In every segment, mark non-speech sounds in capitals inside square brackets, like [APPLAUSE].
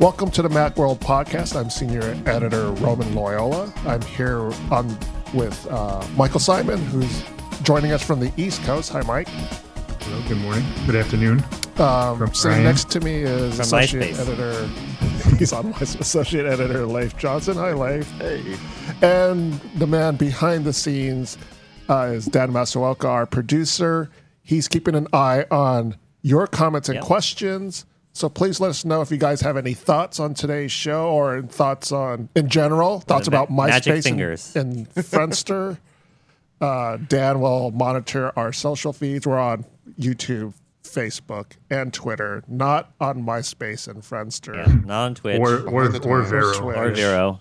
Welcome to the Macworld podcast. I'm senior editor Roman Loyola. I'm here on with uh, Michael Simon, who's joining us from the East Coast. Hi, Mike. Hello, good morning, good afternoon. Um, From sitting next to me is From associate MySpace. editor. [LAUGHS] He's on my associate editor Leif Johnson. Hi, Leif. Hey. And the man behind the scenes uh, is Dan Masaoka, our producer. He's keeping an eye on your comments and Yep. questions. So please let us know if you guys have any thoughts on today's show or thoughts on in general, thoughts the ma- about MySpace and, fingers. and Friendster. [LAUGHS] uh, Dan will monitor our social feeds. We're on YouTube, Facebook, and Twitter, not on MySpace and Friendster Yeah, not on Twitch Or or, or or Vero. Twitter. Vero.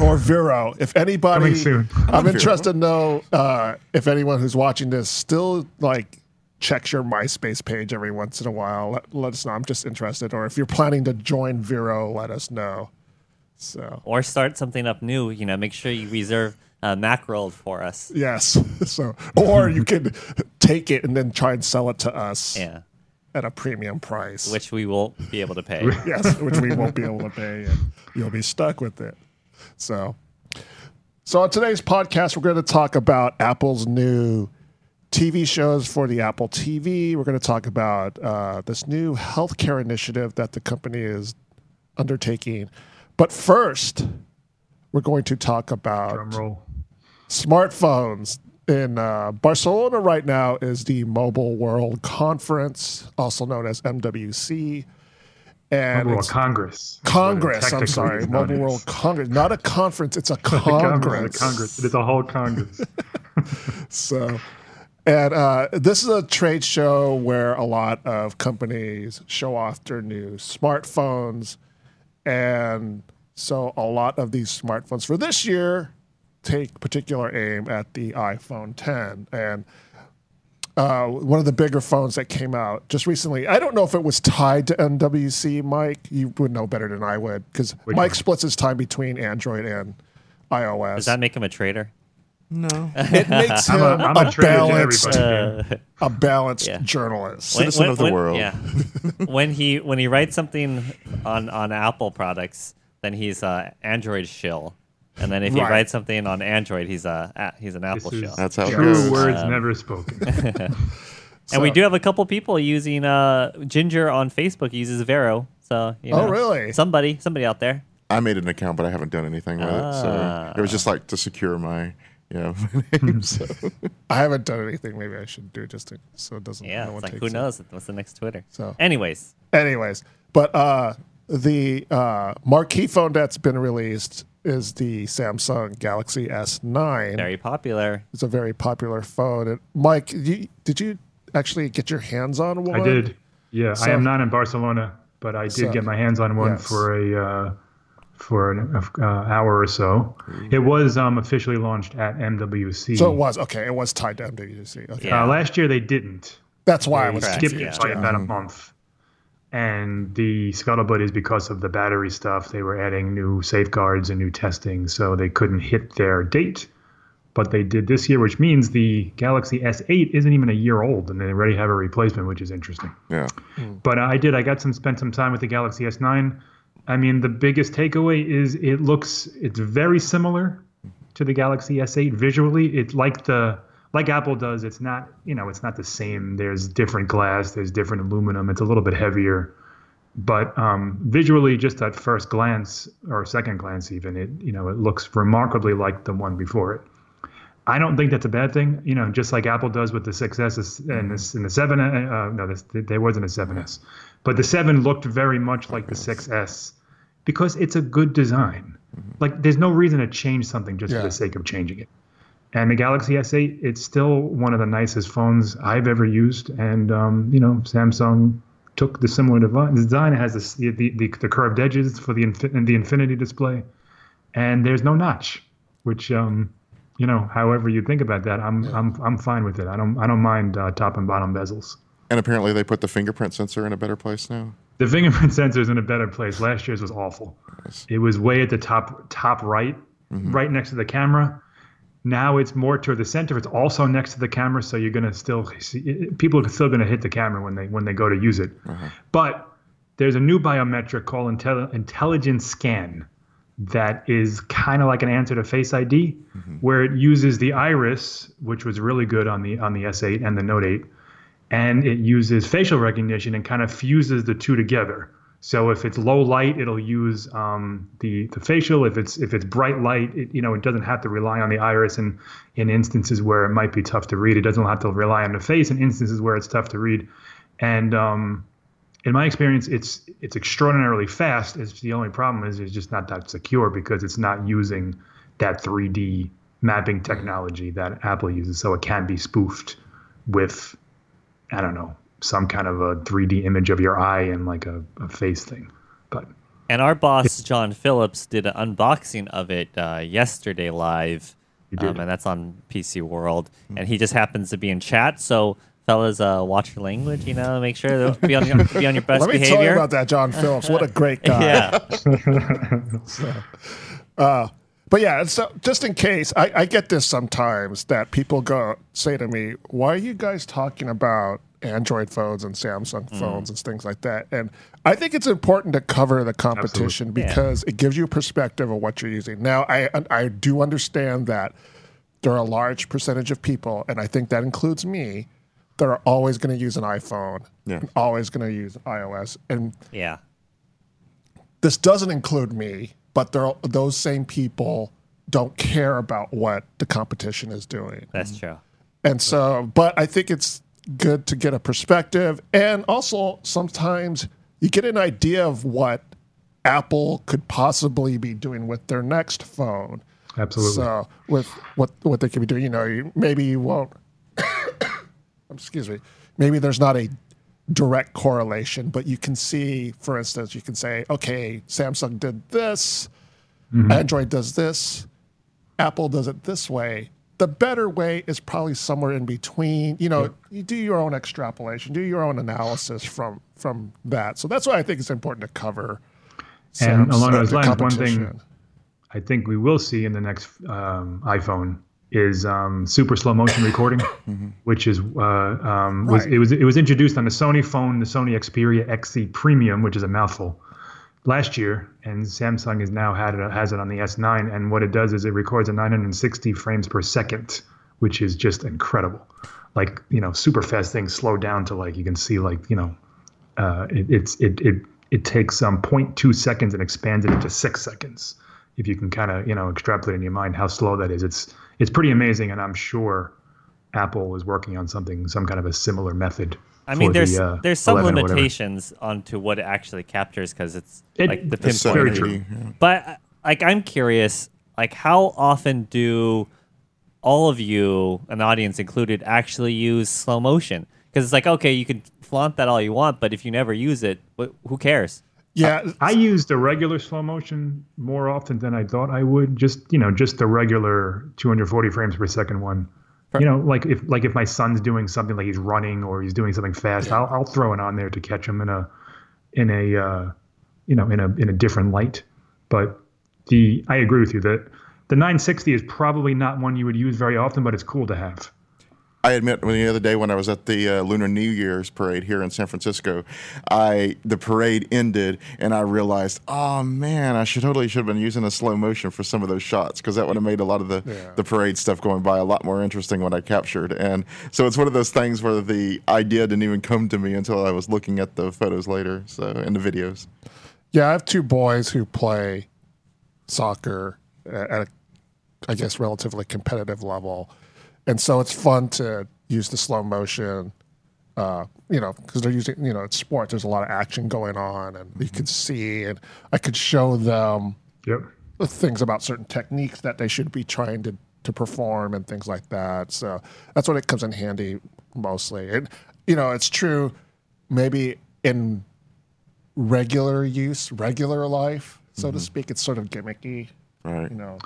or Vero. If anybody, Coming soon. I'm interested to know uh, if anyone who's watching this still like checks your MySpace page every once in a while. Let, let us know. I'm just interested. Or if you're planning to join Vero, let us know. So Or start something up new. You know, make sure you reserve uh, Macworld for us. yes. [LAUGHS] So or you can take it and then try and sell it to us Yeah, at a premium price. which we won't be able to pay. [LAUGHS] yes, which we won't be able to pay, and you'll be stuck with it. So, so on today's podcast, we're going to talk about Apple's new TV shows for the Apple TV. We're going to talk about uh, this new healthcare initiative that the company is undertaking. But first, we're going to talk about smartphones in uh, Barcelona right now is the Mobile World Conference, also known as MWC. And Mobile it's Congress. Congress, I'm sorry, Mobile. World Congress, not a conference, it's a [LAUGHS] Congress. Congress. Congress. It is a whole Congress. [LAUGHS] So, and uh, this is a trade show where a lot of companies show off their new smartphones. And so a lot of these smartphones for this year take particular aim at the iPhone 10. And uh, one of the bigger phones that came out just recently, I don't know if it was tied to MWC, Mike. You would know better than I would because Mike one? splits his time between Android and iOS. Does that make him a traitor? No. [LAUGHS] it makes him I'm a, I'm a, a balanced. Uh, a balanced Yeah. journalist. when- Citizen when- of the when- world. Yeah. [LAUGHS] when he when he writes something on on Apple products, then he's a Android shill. And then if he writes something on Android, he's a, a he's an Apple shill. That's how True goes. words never spoken. [LAUGHS] And we do have a couple people using uh, Ginger on Facebook uses Vero. So you know, Oh, really? Somebody, somebody out there. I made an account, but I haven't done anything with it. So it was just like to secure my, you know, my name. So I haven't done anything. Maybe I should do it just to, so it doesn't. Yeah, no one it's like who it. knows what's the next Twitter. So- anyways, Anyways, but uh, the uh, marquee phone that's been released is the Samsung Galaxy S9. very popular. It's a very popular phone. And Mike, you, did you actually get your hands on one? I did. Yeah, So- I am not in Barcelona, but I did So- get my hands on one yes. for a uh, for an uh, hour or so. It was um, officially launched at MWC. So it was okay. It was tied to MWC. Okay, Yeah. uh, last year they didn't. that's why I was Correct, skipped confused. it by yeah. about a month. And the scuttlebutt is because of the battery stuff. They were adding new safeguards and new testing, so they couldn't hit their date. But they did this year, which means the Galaxy S8 isn't even a year old, and they already have a replacement, which is interesting. yeah, But I did. I got some spent some time with the Galaxy S9. I mean, the biggest takeaway is it looks it's very similar to the Galaxy S8 visually. It's like the like Apple does. It's not you know it's not the same. There's different glass. There's different aluminum. It's a little bit heavier. But um, visually, just at first glance or second glance, even it you know it looks remarkably like the one before it. I don't think that's a bad thing. You know, just like Apple does with the 6S and the, and the 7. Uh, no, this, there wasn't a 7S, but the 7 looked very much like the 6S because it's a good design. Like, there's no reason to change something just Yeah. for the sake of changing it. And the Galaxy S8, it's still one of the nicest phones I've ever used. And um, you know, Samsung took the similar design. It has this, the, the the curved edges for the infin- the Infinity display, and there's no notch, which um, you know, however you think about that, I'm I'm I'm fine with it. I don't I don't mind uh, top and bottom bezels. and apparently they put the fingerprint sensor in a better place now. The fingerprint [LAUGHS] sensor is in a better place. Last year's was awful. It was way at the top top right, mm-hmm. right next to the camera. Now it's more toward the center. It's also next to the camera, so you're gonna still see people are still gonna hit the camera when they when they go to use it. Uh-huh. But there's a new biometric called Intelli- Intelligent Scan that is kind of like an answer to Face ID, mm-hmm. where it uses the iris, which was really good on the on the S8 and the Note 8, and it uses facial recognition and kind of fuses the two together. So if it's low light, it'll use um, the the facial. If it's if it's bright light, it, you know it doesn't have to rely on the iris. And in instances where it might be tough to read, it doesn't have to rely on the face. In instances where it's tough to read, and um, in my experience, it's it's extraordinarily fast. It's the only problem is it's just not that secure because it's not using that 3D mapping technology that Apple uses. So it can be spoofed with I don't know some kind of a 3D image of your eye and like a, a face thing. But And our boss Jon Phillips did an unboxing of it uh, yesterday live, um, and that's on PC World. And he just happens to be in chat, so fellas, uh, watch your language. You know, make sure to be on your, be on your best [LAUGHS] Let me behavior. tell you about that, Jon Phillips. What a great [LAUGHS] guy. yeah, [LAUGHS] But yeah, so just in case, I, I get this sometimes that people go say to me, "Why are you guys talking about Android phones and Samsung hmm. phones and things like that?" And I think it's important to cover the competition Absolutely. Yeah. because it gives you a perspective of what you're using. Now, I I do understand that there are a large percentage of people, and I think that includes me, that are always going to use an iPhone, Yeah. and always going to use iOS, and yeah. this doesn't include me, but there are, those same people don't care about what the competition is doing. That's true. And so, but I think it's good to get a perspective. And also, sometimes you get an idea of what Apple could possibly be doing with their next phone. absolutely. So, with what, what they could be doing, you know, you, maybe you won't, [COUGHS] excuse me, maybe there's not a direct correlation, but you can see, for instance, you can say, okay, Samsung did this, Android does this, Apple does it this way. The better way is probably somewhere in between. You know, you do your own extrapolation, do your own analysis from from that. So that's why I think it's important to cover. And Sam's- along uh, those lines, one thing I think we will see in the next um, iPhone is um, super slow motion recording, [LAUGHS] which is uh, um, was Right. it was it was introduced on the Sony phone, the Sony Xperia XZ Premium, which is a mouthful, last year, and Samsung has now had it has it on the S9, and what it does is it records at 960 frames per second, which is just incredible. Like you know, super fast things slow down to like you can see like you know uh, it, it's it it it takes um 0.2 seconds and expands it into six seconds. If you can kind of you know extrapolate in your mind how slow that is, it's it's pretty amazing, and I'm sure Apple is working on something, some kind of a similar method. I mean, there's the, uh, there's some 11 or whatever. limitations onto what it actually captures because it's It- like the It's pinpoint. very true. But uh, like, I'm curious, like, how often do all of you, an audience included, actually use slow motion? Because it's like, okay, you can flaunt that all you want, but if you never use it, wh- who cares? Yeah, I used the regular slow motion more often than I thought I would. Just you know, just the regular 240 frames per second one. You know, like if like if my son's doing something like he's running or he's doing something fast, I'll I'll throw it on there to catch him in a in a uh, you know in a in a different light. But the I agree with you that the 960 is probably not one you would use very often, but it's cool to have. I admit, when the other day when I was at the uh, Lunar New Year's parade here in San Francisco, I the parade ended and I realized, oh man, I should totally should have been using a slow motion for some of those shots because that would have made a lot of the Yeah. the parade stuff going by a lot more interesting when I captured. And so it's one of those things where the idea didn't even come to me until I was looking at the photos later, so and the videos. Yeah, I have two boys who play soccer at a, I guess, relatively competitive level, and so it's fun to use the slow motion. Uh, you know, because they're using, you know, it's sports. There's a lot of action going on, and you can see, and I could show them Yep. things about certain techniques that they should be trying to to perform and things like that. So that's when it comes in handy mostly. And you know, it's true. Maybe in regular use, regular life, so to speak, it's sort of gimmicky. Right. You know,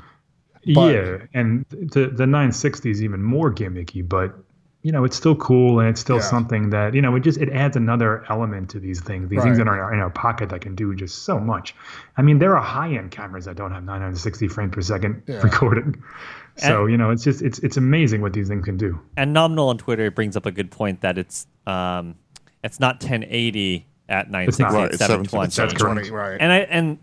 But- yeah, and the the 960 is even more gimmicky, but you know it's still cool and it's still Yeah. something that you know it just it adds another element to these things. These things Right. in our in our pocket that can do just so much. I mean, there are high end cameras that don't have 960 frames per second Yeah. recording. So And- you know, it's just it's it's amazing what these things can do. And Nominal on Twitter brings up a good point that it's um, it's not 1080 at not. 960 Right, it's 720. 720, right. And I and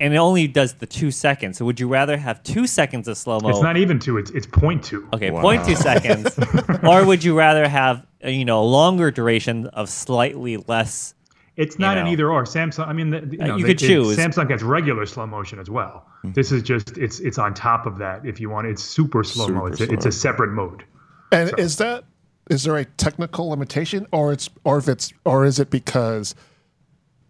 and it only does the two seconds. So would you rather have two seconds of slow mo? It's not even two. It's it's point two. Okay, Wow. point two [LAUGHS] seconds. or would you rather have uh, you know a longer duration of slightly less? It's not You an either or. Samsung. I mean, the, you, know, you they- could it- choose. Samsung has regular slow motion as well. This is just it's it's on top of that. If you want, it's super slow mo. It's it's a separate mode. And is that is there a technical limitation, or it's or if it's or is it because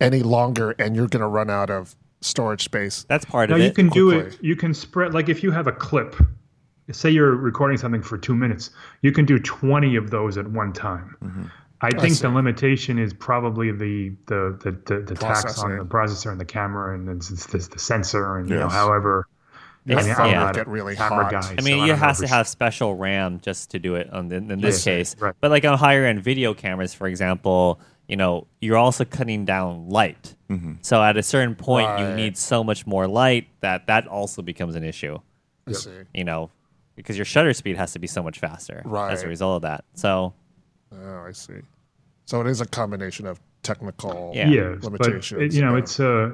any longer and you're going to run out of storage space? That's part No, of it. you it. can do it. You can spread like if you have a clip. Say you're recording something for two minutes, you can do twenty of those at one time. Mm-hmm. I think see. the limitation is probably the the the, the, the tax on the processor and the camera and it's, it's, the, the sensor and you know however. Yes, I'm yeah. Get really camera hot. guy, I mean, don't you have to sure. have special RAM just to do it. On in, in this Yeah, case, right. but like on higher end video cameras, for example, you know, you're also cutting down light. So at a certain point, you need so much more light that that also becomes an issue. I see. You know, because your shutter speed has to be so much faster as a result of that. So Oh, I see. So it is a combination of technical Yeah. yeah, but it, you know, yeah. it's uh,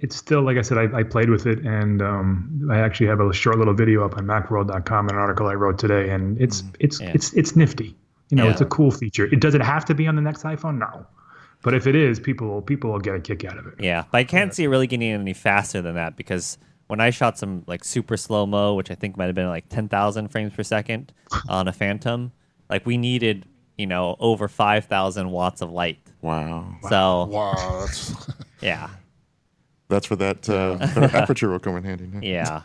it's still like I said, I, I played with it, and um, I actually have a short little video up on MacWorld.com, and an article I wrote today, and it's it's Yeah. it's it's nifty. You know, Yeah. it's a cool feature. It does it have to be on the next iPhone? No, but if it is, people people will get a kick out of it. Yeah, but I can't see it really getting any faster than that because when I shot some like super slow mo, which I think might have been like ten thousand frames per second [LAUGHS] on a Phantom, like we needed you know over five thousand watts of light. Wow. So wow. That's, [LAUGHS] yeah, That's where that uh, better [LAUGHS] aperture will come in handy. huh? yeah,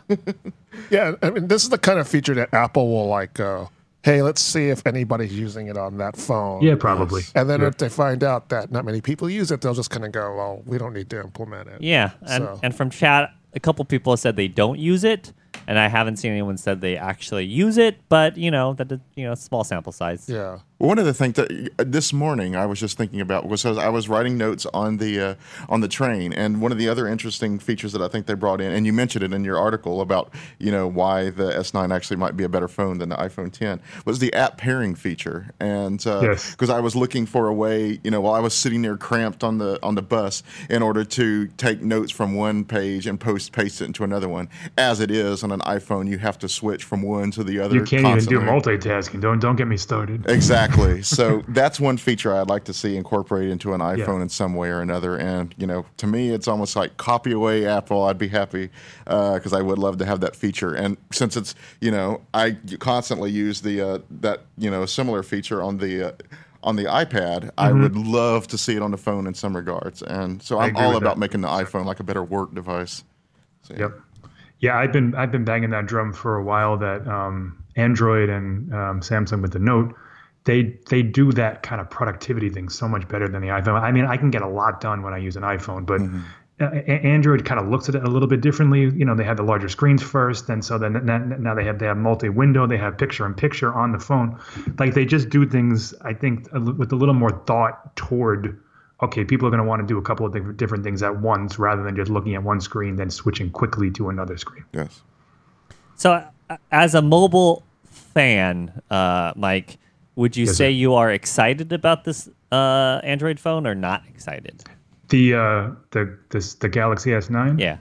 yeah, I mean, this is the kind of feature that Apple will like go, hey, let's see if anybody's using it on that phone. Yeah, probably. And then Yeah. if they find out that not many people use it, they'll just kind of go, well, we don't need to implement it. yeah. And So- and from chat, a couple people have said they don't use it, and I haven't seen anyone said they actually use it. But you know that you know small sample size. Yeah. One of the things that uh, this morning I was just thinking about was I was writing notes on the uh, on the train, and one of the other interesting features that I think they brought in, and you mentioned it in your article about you know why the S9 actually might be a better phone than the iPhone 10 was the app pairing feature, and because Yes. I was looking for a way, you know, while I was sitting there cramped on the on the bus, in order to take notes from one page and post paste it into another one. As it is on an iPhone, you have to switch from one to the other. You can't constantly. even do multitasking. Don't don't get me started. Exactly. [LAUGHS] so that's one feature I'd like to see incorporated into an iPhone in some way or another. And you know, to me, it's almost like copy away Apple. I'd be happy because I would love to have that feature. And since it's you know, I constantly use the uh, that you know similar feature on the. Uh, on the iPad, I would love to see it on the phone in some regards, and so I'm all about that. making the iPhone like a better work device. So, Yep. Yeah, I've been I've been banging that drum for a while. That um, Android and um, Samsung with the Note, they they do that kind of productivity thing so much better than the iPhone. I mean, I can get a lot done when I use an iPhone, but uh, A- Android kind of looks at it a little bit differently. You know, they have the larger screens first, and so then now, now they have they have multi-window, they have picture-in-picture on the phone. Like they just do things, I think, with a little more thought toward. Okay, people are going to want to do a couple of different different things at once, rather than just looking at one screen then switching quickly to another screen. Yes. So, uh, as a mobile fan, uh, Mike, would you Yes, say sir. you are excited about this uh, Android phone or not excited? The uh, the this the Galaxy S9. Yeah.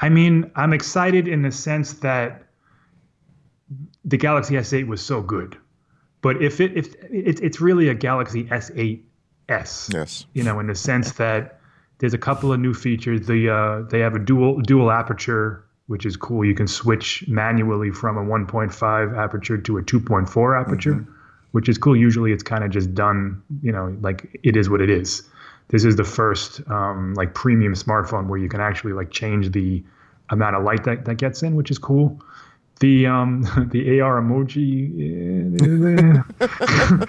I mean, I'm excited in the sense that the Galaxy S8 was so good, but if it if it, it's really a Galaxy S8s, Yes. you know, in the sense that there's a couple of new features. The uh, they have a dual dual aperture, which is cool. You can switch manually from a 1.5 aperture to a 2.4 aperture, which is cool. Usually, it's kind of just done. You know, like it is what it is. This is the first um, like premium smartphone where you can actually like change the amount of light that, that gets in, which is cool. The um [LAUGHS] the AR emoji. eh,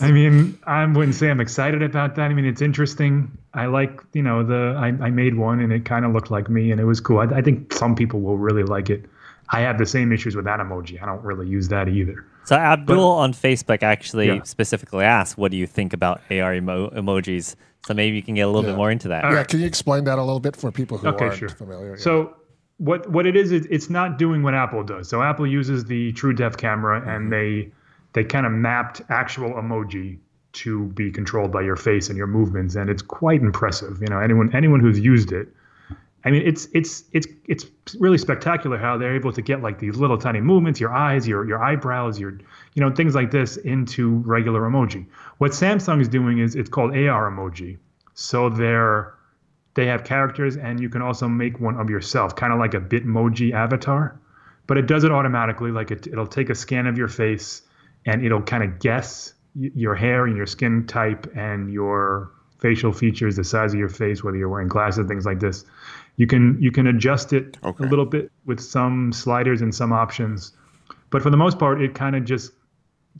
[LAUGHS] I mean, I wouldn't say I'm excited about that. I mean, it's interesting. I like, you know, the I, I made one and it kind of looked like me and it was cool. I, I think some people will really like it. I have the same issues with that emoji. I don't really use that either. So Abdul on Facebook actually Yeah. specifically asked, "What do you think about AR emo- emojis?" So maybe you can get a little Yeah. bit more into that. Yeah, can you explain that a little bit for people who Okay, aren't sure. familiar? Yeah. So what what it is is it's not doing what Apple does. So Apple uses the True Depth camera and mm-hmm. they they kind of mapped actual emoji to be controlled by your face and your movements, and it's quite impressive. You know, anyone anyone who's used it, I mean, it's it's it's it's really spectacular how they're able to get like these little tiny movements, your eyes, your your eyebrows, your you know things like this into regular emoji. What Samsung is doing is it's called AR emoji. So they're they have characters, and you can also make one of yourself, kind of like a Bitmoji avatar, but it does it automatically. Like it, it'll take a scan of your face, and it'll kind of guess your hair and your skin type and your facial features, the size of your face, whether you're wearing glasses, things like this. You can you can adjust it Okay. a little bit with some sliders and some options, but for the most part, it kind of just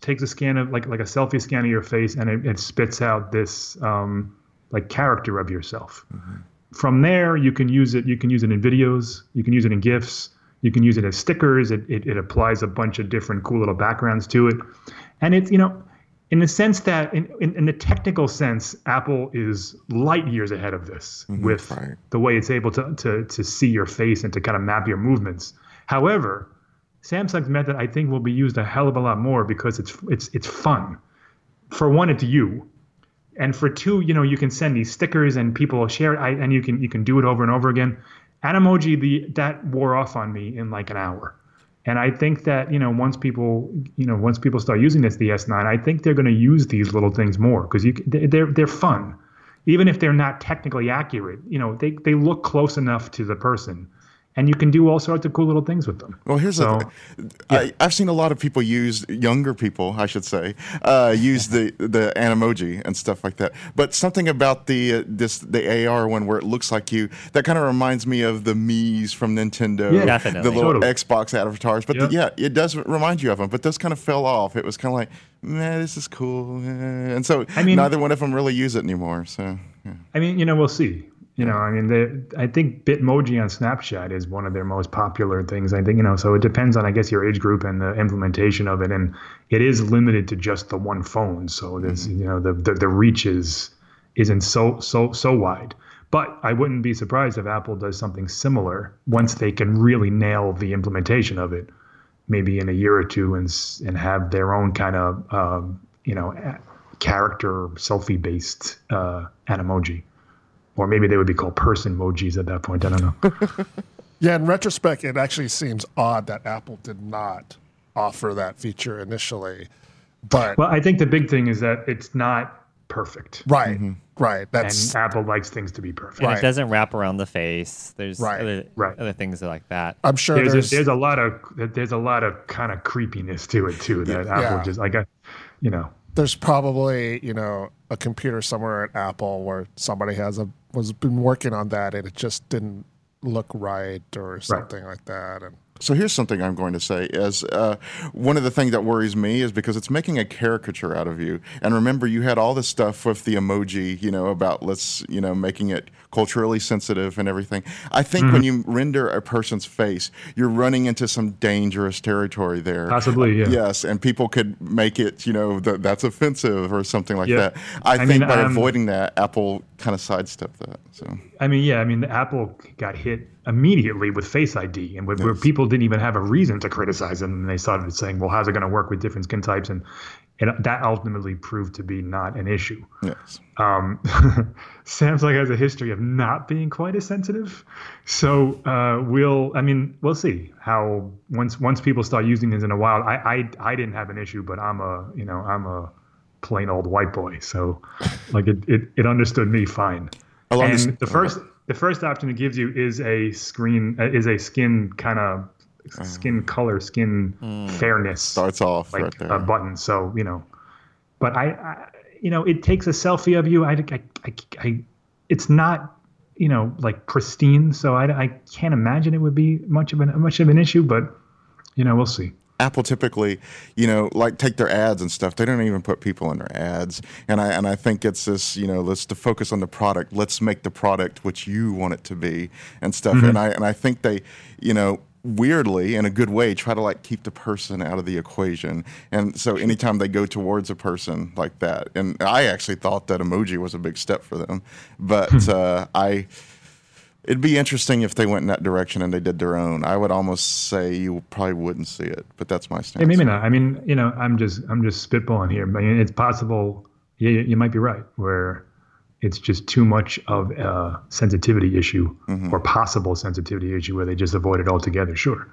takes a scan of like like a selfie scan of your face, and it, it spits out this um, like character of yourself. From there, you can use it. You can use it in videos. You can use it in GIFs. You can use it as stickers. It, it, it applies a bunch of different cool little backgrounds to it, and it's you know, in the sense that in, in, in the technical sense, Apple is light years ahead of this mm-hmm. with right. the way it's able to, to to see your face and to kind of map your movements. However, Samsung's method I think will be used a hell of a lot more because it's it's it's fun. For one, it's you, and for two, you know, you can send these stickers and people will share it, I, and you can you can do it over and over again. Animoji, the that wore off on me in like an hour, and I think that you know once people you know once people start using this the S9, I think they're going to use these little things more because you they- they're they're fun, even if they're not technically accurate. You know, they they look close enough to the person, and you can do all sorts of cool little things with them. Well, here's So, the. I, I've seen a lot of people use younger people, I should say, uh, use the the Animoji and stuff like that. But something about the uh, this the AR one where it looks like you that kind of reminds me of the Mii's from Nintendo, Yeah. Definitely. the little Totally. Xbox avatars. But the- yeah, it does remind you of them. But those kind of fell off. It was kind of like, man, this is cool, and so I mean- neither one of them really use it anymore. So yeah. I mean, you know, we'll see. You know, I mean, I think Bitmoji on Snapchat is one of their most popular things. I think, you know, so it depends on, I guess, your age group and the implementation of it. And it is limited to just the one phone. So there's, you know, the, the, the reach is, isn't so, so, so wide. But I wouldn't be surprised if Apple does something similar once they can really nail the implementation of it, maybe in a year or two and, and have their own kind of, um, you know, character selfie based uh, Animoji or maybe they would be called person emojis at that point. I don't know. [LAUGHS] Yeah, in retrospect, it actually seems odd that Apple did not offer that feature initially. But well, I think the big thing is that it's not perfect, right, mm-hmm. right. and Apple likes things to be perfect. And Right. it doesn't wrap around the face. There's Right. other, Right. other things like that. I'm sure There's there's, a, there's a lot of there's a lot of kind of creepiness to it too. That Apple just like, a, you know, there's probably you know a computer somewhere at Apple where somebody has a was been working on that and it just didn't look right or something like that. And So here's something I'm going to say is uh, one of the things that worries me is because it's making a caricature out of you. And remember, you had all this stuff with the emoji, you know, about let's, you know, making it culturally sensitive and everything. I think when you render a person's face, you're running into some dangerous territory there. Possibly, yeah. Yes, and people could make it, you know, that that's offensive or something like Yeah. that. I, I think mean, by um, avoiding that, Apple kind of sidestepped that. So. I mean, yeah, I mean, Apple got hit immediately with Face ID, and where, where people didn't even have a reason to criticize them, and they started saying, "Well, how's it going to work with different skin types?" and and that ultimately proved to be not an issue. Yes. Um, [LAUGHS] Samsung has a history of not being quite as sensitive, so uh, we'll. I mean, we'll see how once once people start using this in a while. I I, I didn't have an issue, but I'm a you know I'm a plain old white boy, so like it it, it understood me fine. Along and the first the first option it gives you is a screen uh, is a skin kind of skin color skin fairness Starts off like right there. a button. So you know, but I, I, you know, it takes a selfie of you. I, I, I, I it's not, you know, like pristine. So I, I can't imagine it would be much of an much of an issue. But you know, we'll see. Apple typically, you know, like take their ads and stuff. They don't even put people in their ads, and I and I think it's this, you know, let's to focus on the product. Let's make the product what you want it to be and stuff. Mm-hmm. And I and I think they, you know, weirdly in a good way try to like keep the person out of the equation. And so anytime they go towards a person like that, and I actually thought that emoji was a big step for them, but Hmm. uh, I. It'd be interesting if they went in that direction and they did their own. I would almost say you probably wouldn't see it, but that's my stance. Yeah, maybe not. I mean, you know, I'm just I'm just spitballing here. I mean, it's possible yeah, you might be right. Where it's just too much of a sensitivity issue mm-hmm. or possible sensitivity issue where they just avoid it altogether. Sure,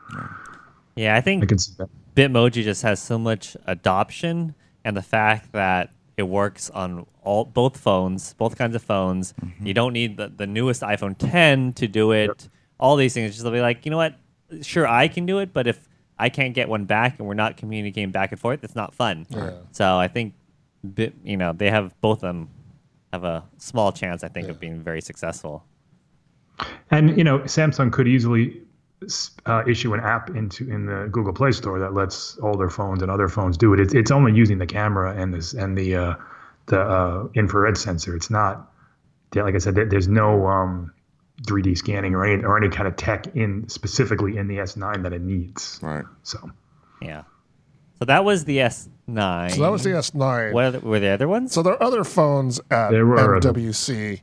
Yeah, I think I can see that. Bitmoji just has so much adoption, and the fact that it works on all both phones, both kinds of phones. You mm-hmm. don't need the, the newest iPhone 10 to do it. All these things, just they'll be like, you know what? Sure, I can do it, but if I can't get one back and we're not communicating back and forth, it's not fun. So I think, Bit, you know, they have both of them have a small chance, I think, of being very successful. And you know, Samsung could easily uh, issue an app into in the Google Play Store that lets older phones and other phones do it. It's, it's only using the camera and this and the uh, the uh, infrared sensor. It's not like I said. There's no um, 3D scanning or any or any kind of tech in specifically in the S9 that it needs. Right. So Yeah. So that was the S9. So that was the S9. What are the, were the other ones? So there are other phones at There were other- MWC.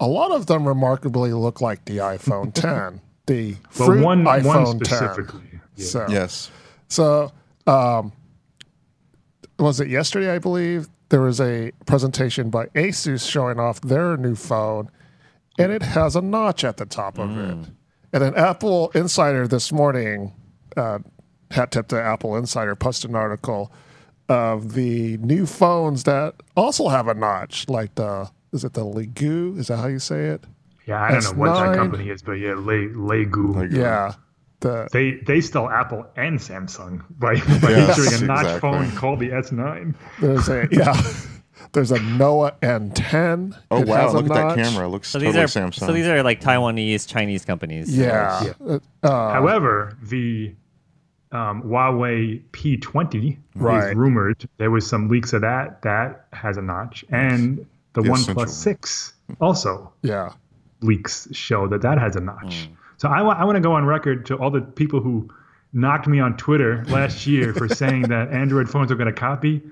A lot of them remarkably look like the iPhone [LAUGHS] 10, the well, fruit one iPhone one 10. specifically. Yeah. So, Yes. so um, was it yesterday? I believe there was a presentation by Asus showing off their new phone, and it has a notch at the top of it. And an Apple Insider this morning, uh, hat tip to Apple Insider, posted an article of the new phones that also have a notch, like the is it the Leagoo? Is that how you say it? Yeah, I don't know what that company is, but yeah, Le, Leagoo. Like- Yeah, the They they sell Apple and Samsung [LAUGHS] by, by Yes, issuing a notch exactly. phone called the S9. there's a [LAUGHS] yeah, there's a Noa N10. Oh It wow! has a Look at that camera. It looks so totally these are Samsung. so these are like Taiwanese Chinese companies. Yeah, Yeah. Uh, However, the um, Huawei P20 Right. is rumored. There was some leaks of that. That has a notch, and the, The OnePlus one. Six also yeah. Leaks show that that has a notch. So I want I want to go on record to all the people who knocked me on Twitter [LAUGHS] last year for saying that Android phones are going to copy.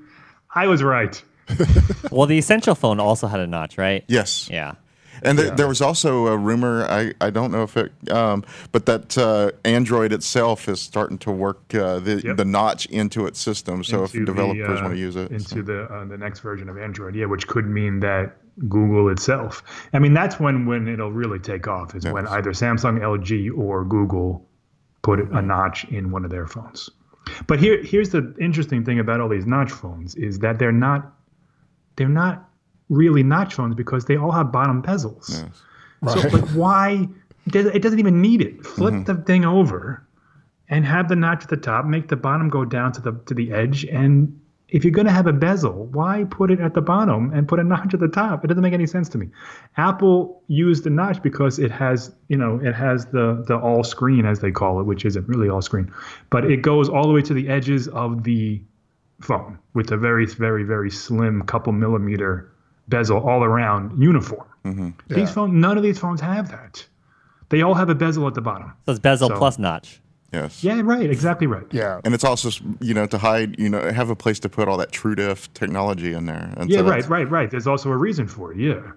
I was right. [LAUGHS] Well, the Essential phone also had a notch, right? yes. Yeah. And th- there was also a rumor. I, I don't know if it, um, but that uh, Android itself is starting to work uh, the Yep. the notch into its system. So if into the, developers uh, want to use it, into so. the uh, the next version of Android, yeah, which could mean that Google itself. I mean, that's when when it'll really take off is when either Samsung, LG, or Google put a notch in one of their phones. But here here's the interesting thing about all these notch phones is that they're not they're not really notch phones because they all have bottom bezels. So, Right. like, why? It doesn't- it doesn't even need it. Flip Mm-hmm. the thing over, and have the notch at the top. Make the bottom go down to the to the edge. And if you're going to have a bezel, why put it at the bottom and put a notch at the top? It doesn't make any sense to me. Apple used the notch because it has, you know, it has the the all screen as they call it, which isn't really all screen, but it goes all the way to the edges of the phone with a very very very slim couple millimeter bezel all around uniform. Mm-hmm. These Yeah. phones, none of these phones have that. They all have a bezel at the bottom. So it's bezel So- plus notch. Yes. Yeah, right, exactly right. Yeah. And it's also you know to hide you know have a place to put all that TrueDepth technology in there. And Yeah, so right, right, right. There's also a reason for it. Yeah.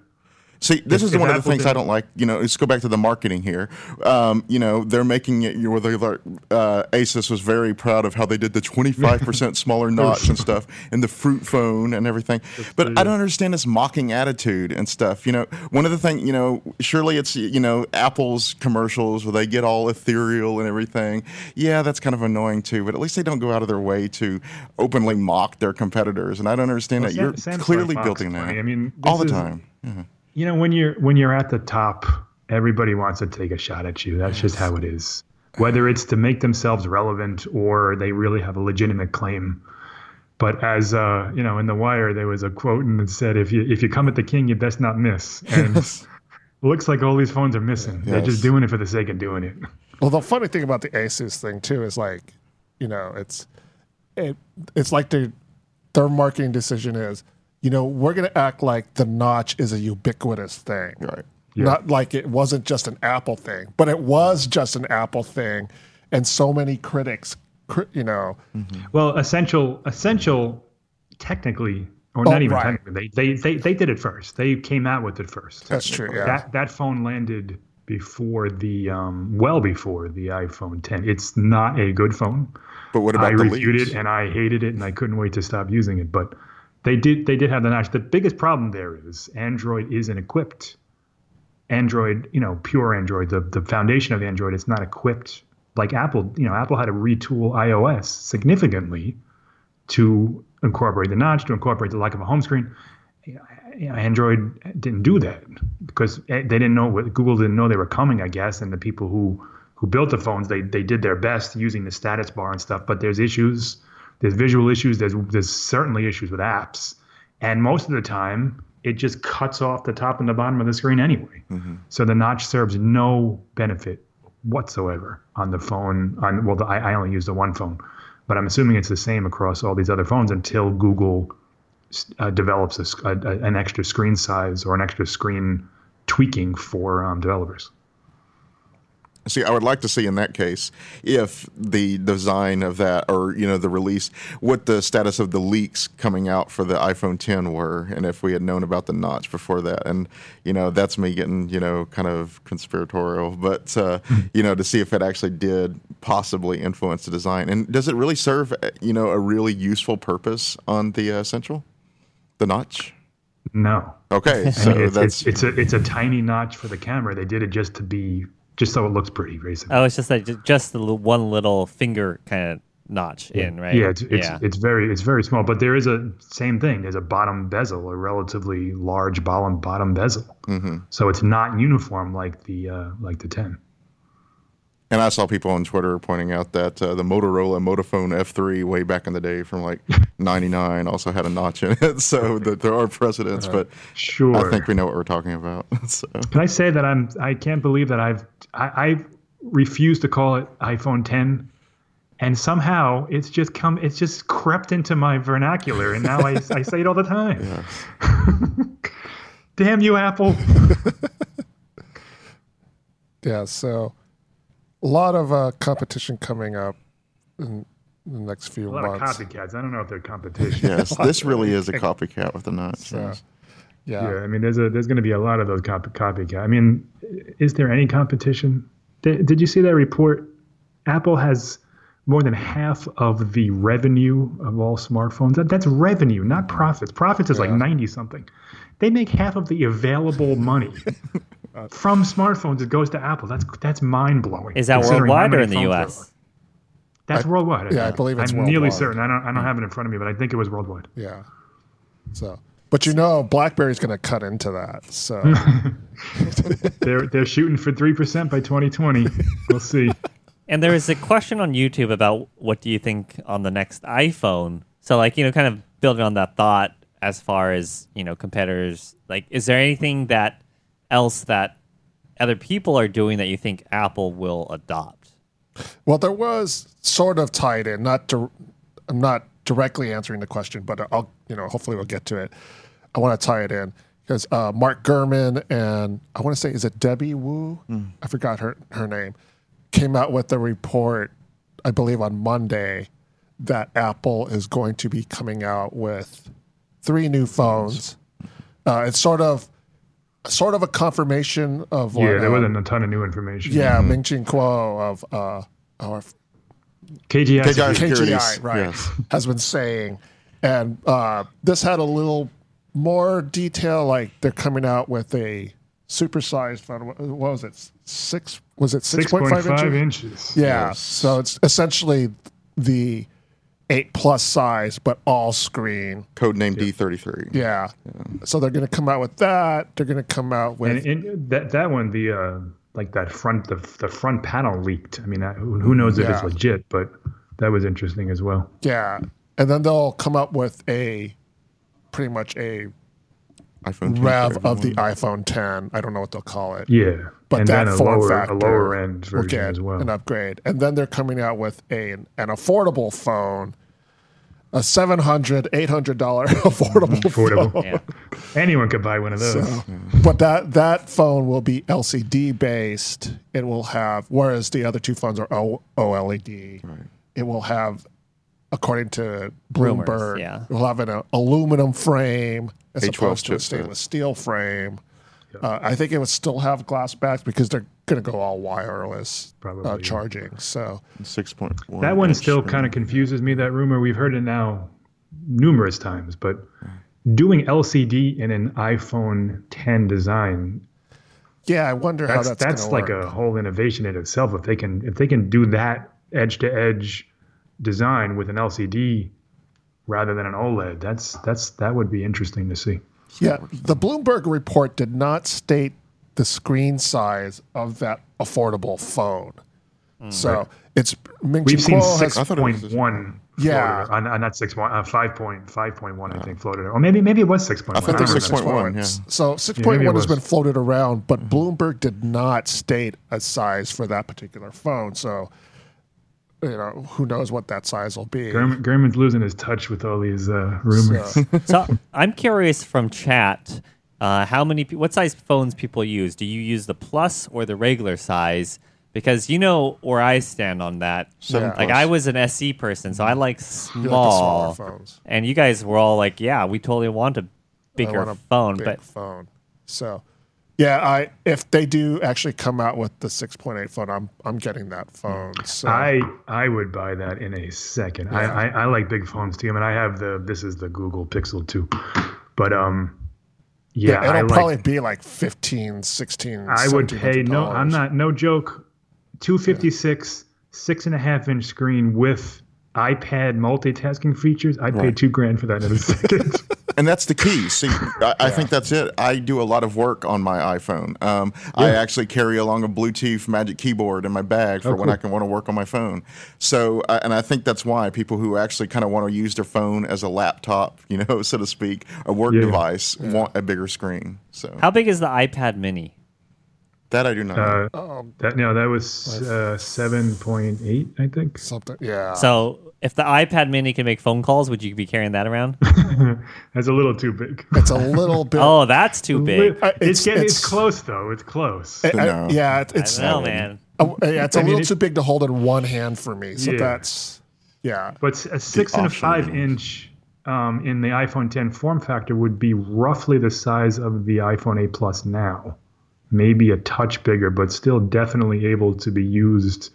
See, this If- is if one of the things I don't like. You know, let's go back to the marketing here. Um, you know, they're making it. You know, they like uh, Asus was very proud of how they did the 25 percent [LAUGHS] smaller notch and stuff, and the fruit phone and everything. But I don't understand this mocking attitude and stuff. You know, one of the things. You know, surely it's you know Apple's commercials where they get all ethereal and everything. Yeah, that's kind of annoying too. But at least they don't go out of their way to openly mock their competitors. And I don't understand Well, that Sam- you're Samsung clearly building that. I mean, all the is- time. You know, when you're when you're at the top, everybody wants to take a shot at you. That's just how it is. Whether it's to make themselves relevant or they really have a legitimate claim. But as uh, you know, in the wire, there was a quote and it said, "If you if you come at the king, you best not miss." And it looks like all these phones are missing. They're just doing it for the sake of doing it. Well, the funny thing about the Asus thing too is like, you know, it's it it's like their their marketing decision is, you know, we're gonna act like the notch is a ubiquitous thing. Right. Yeah. Not like it wasn't just an Apple thing, but it was just an Apple thing, and so many critics, you know, Well, essential, essential, technically, or Oh, not even right. technically, they, they they they did it first. They came out with it first. that's true. Yeah, That that phone landed before the um, well before the iPhone 10. It's not a good phone. But what about I the reviewed leaks? it and I hated it and I couldn't wait to stop using it. But They did they did have the notch. The biggest problem there is Android isn't equipped. Android, you know, pure Android, the, the foundation of Android, it's not equipped like Apple. You know, Apple had to retool iOS significantly to incorporate the notch, to incorporate the like of a home screen. Android didn't do that because eh, they didn't know what Google didn't know they were coming, I guess, and the people who who built the phones they they did their best using the status bar and stuff. But there's issues, there's visual issues, there's there's certainly issues with apps, and most of the time it just cuts off the top and the bottom of the screen anyway. So the notch serves no benefit whatsoever on the phone. On well, the, I, I only use the one phone, but I'm assuming it's the same across all these other phones until Google uh, develops a a- an extra screen size or an extra screen tweaking for um, developers. See, I would like to see in that case if the design of that, or you know, the release, what the status of the leaks coming out for the iPhone 10 were, and if we had known about the notch before that. And you know, that's me getting you know kind of conspiratorial, but uh, you know, to see if it actually did possibly influence the design, and does it really serve uh, you know a really useful purpose on the uh, Central, the notch? No, Okay, [LAUGHS] so it's, that's it's, it's a it's a tiny notch for the camera. They did it just to be just so it looks pretty, basically. Oh, it's just like just the one little finger kind of notch in, right? Yeah, it's it's, yeah. it's very it's very small, but there is a same thing. There's a bottom bezel, a relatively large bottom bottom bezel. Mm-hmm. So it's not uniform like the uh, like the 10. And I saw people on Twitter pointing out that uh, the Motorola Motofone F3 way back in the day from like [LAUGHS] 99 also had a notch in it. [LAUGHS] So that there are precedents, but Sure. I think we know what we're talking about. [LAUGHS] so, Can I say that I'm I can't believe that I've I, I refuse to call it iPhone 10, and somehow it's just come it's just crept into my vernacular, and now I, I say it all the time. Damn you, Apple! Yeah, so a lot of uh, competition coming up in the next few months. A lot of copycats. I don't know if they're competition. [LAUGHS] yes, this really is a [LAUGHS] copycat with the nuts. Yeah. yes. Yeah. Yeah, I mean, there's a there's going to be a lot of those copy, copycat. I mean, is there any competition? Did, did you see that report? Apple has more than half of the revenue of all smartphones. That, that's revenue, not profits. Profits is like ninety something. They make half of the available money [LAUGHS] Uh, from smartphones. It goes to Apple. That's that's mind blowing. Is that worldwide or in the U.S.? That's worldwide. yeah, I believe it's I'm nearly certain. I don't I don't mm. have it in front of me, but I think it was worldwide. Yeah. So, but you know, BlackBerry's going to cut into that. So, [LAUGHS] They're they're shooting for three percent by 2020. We'll see. [LAUGHS] And there was a question on YouTube about what do you think on the next iPhone? So, like, you know, kind of building on that thought as far as, you know, competitors, like, is there anything that else that other people are doing that you think Apple will adopt? well, there was sort of tied in. Not to, I'm not directly answering the question, but I'll, you know, hopefully we'll get to it. I want to tie it in because uh, Mark Gurman and I want to say, is it Debbie Wu? I forgot her her name. Came out with a report, I believe, on Monday that Apple is going to be coming out with three new phones. Uh, it's sort of, sort of a confirmation of what. Yeah, there uh, wasn't a ton of new information. yeah, Ming Chi Kuo of uh, our KGI. KGI. KGI, right, yes. [LAUGHS] has been saying. And uh, this had a little more detail, like they're coming out with a supersized phone. What what was it? Six? Was it six point five 6.5 inches? inches. Yeah. Yes. So it's essentially the eight plus size, but all screen. Codename D33. Yeah. So they're going to come out with that. They're going to come out with. And, and that that one, the uh, like that front the the front panel leaked. I mean, that, who, who knows if it's legit, but that was interesting as well. yeah. And then they'll come up with a pretty much a iPhone 10 rev of the iPhone 10. I don't know what they'll call it. Yeah, But and that then a form lower factor a lower end will version get as well. an upgrade. And then they're coming out with a an affordable phone, a $700, $800 [LAUGHS] affordable, Affordable. phone. Yeah. Anyone could buy one of those. So, but that that phone will be LCD based. It will have, whereas the other two phones are o, OLED. Right. It will have, according to Rumors, Bloomberg, yeah. it will have an uh, aluminum frame as A12 opposed to a chipset. stainless steel frame. Uh, I think it would still have glass backs because they're going to go all wireless Probably, uh, yeah. charging. So 6.1. That one still kind of confuses me. That rumor we've heard it now numerous times, but doing LCD in an iPhone 10 design Yeah, I wonder how that's that's that's like work. a whole innovation in itself. If they can if they can do that edge to edge design with an LCD rather than an OLED, that's that's that would be interesting to see. Yeah, the Bloomberg report did not state the screen size of that affordable phone. So it's Ming Mm. We've Chi seen Kuo has- six I thought it was point just- one. Yeah. on, on not six one, uh, five point five point one. I think floated, or maybe maybe it was six point I one. thought it was don't six remember. point one. Yeah. So six point it one has been floated around, but Mm-hmm. Bloomberg did not state a size for that particular phone. So you know who knows what that size will be. Gurman, Gurman's losing his touch with all these uh, rumors. So, [LAUGHS] So I'm curious from chat, uh, how many, what size phones people use? Do you use the plus or the regular size? Because you know where I stand on that. Seven Yeah. Like. I was an SE person, so I like you like the small. smaller phones. and you guys were all like, "Yeah, we totally want a bigger want a phone." big But phone. So yeah, I if they do actually come out with the six point eight phone, I'm I'm getting that phone. So I I would buy that in a second. I, I I like big phones too. I mean, I have the this is the Google Pixel 2, but um, yeah, yeah, it'll I like probably be like 15, 16. I would pay no. I'm not no joke. 256, six and a half inch screen with iPad multitasking features. I'd pay two grand for that in a second. And that's the key. See, I, I think that's it. I do a lot of work on my iPhone. Um, I actually carry along a Bluetooth Magic Keyboard in my bag for when cool. I can want to work on my phone. So, uh, and I think that's why people who actually kind of want to use their phone as a laptop, [LAUGHS] you know, so to speak, a work Yeah. device, want a bigger screen. So how big is the iPad Mini? That I do not. know. Uh, Um, that no, that was uh, seven point eight, I think. something. Yeah. So if the iPad Mini can make phone calls, would you be carrying that around? [LAUGHS] That's a little too big. it's a little bit. [LAUGHS] oh, that's too big. Uh, It's, it's- getting, it's, it's- close though. It's close. I- I- yeah, it- it's I don't know, man. uh, yeah, it's a [LAUGHS] I mean, little it- too big to hold in one hand for me. So Yeah. that's yeah. But a six and a five range. inch um, in the iPhone 10 form factor would be roughly the size of the iPhone 8 Plus now. Maybe a touch bigger, but still definitely able to be used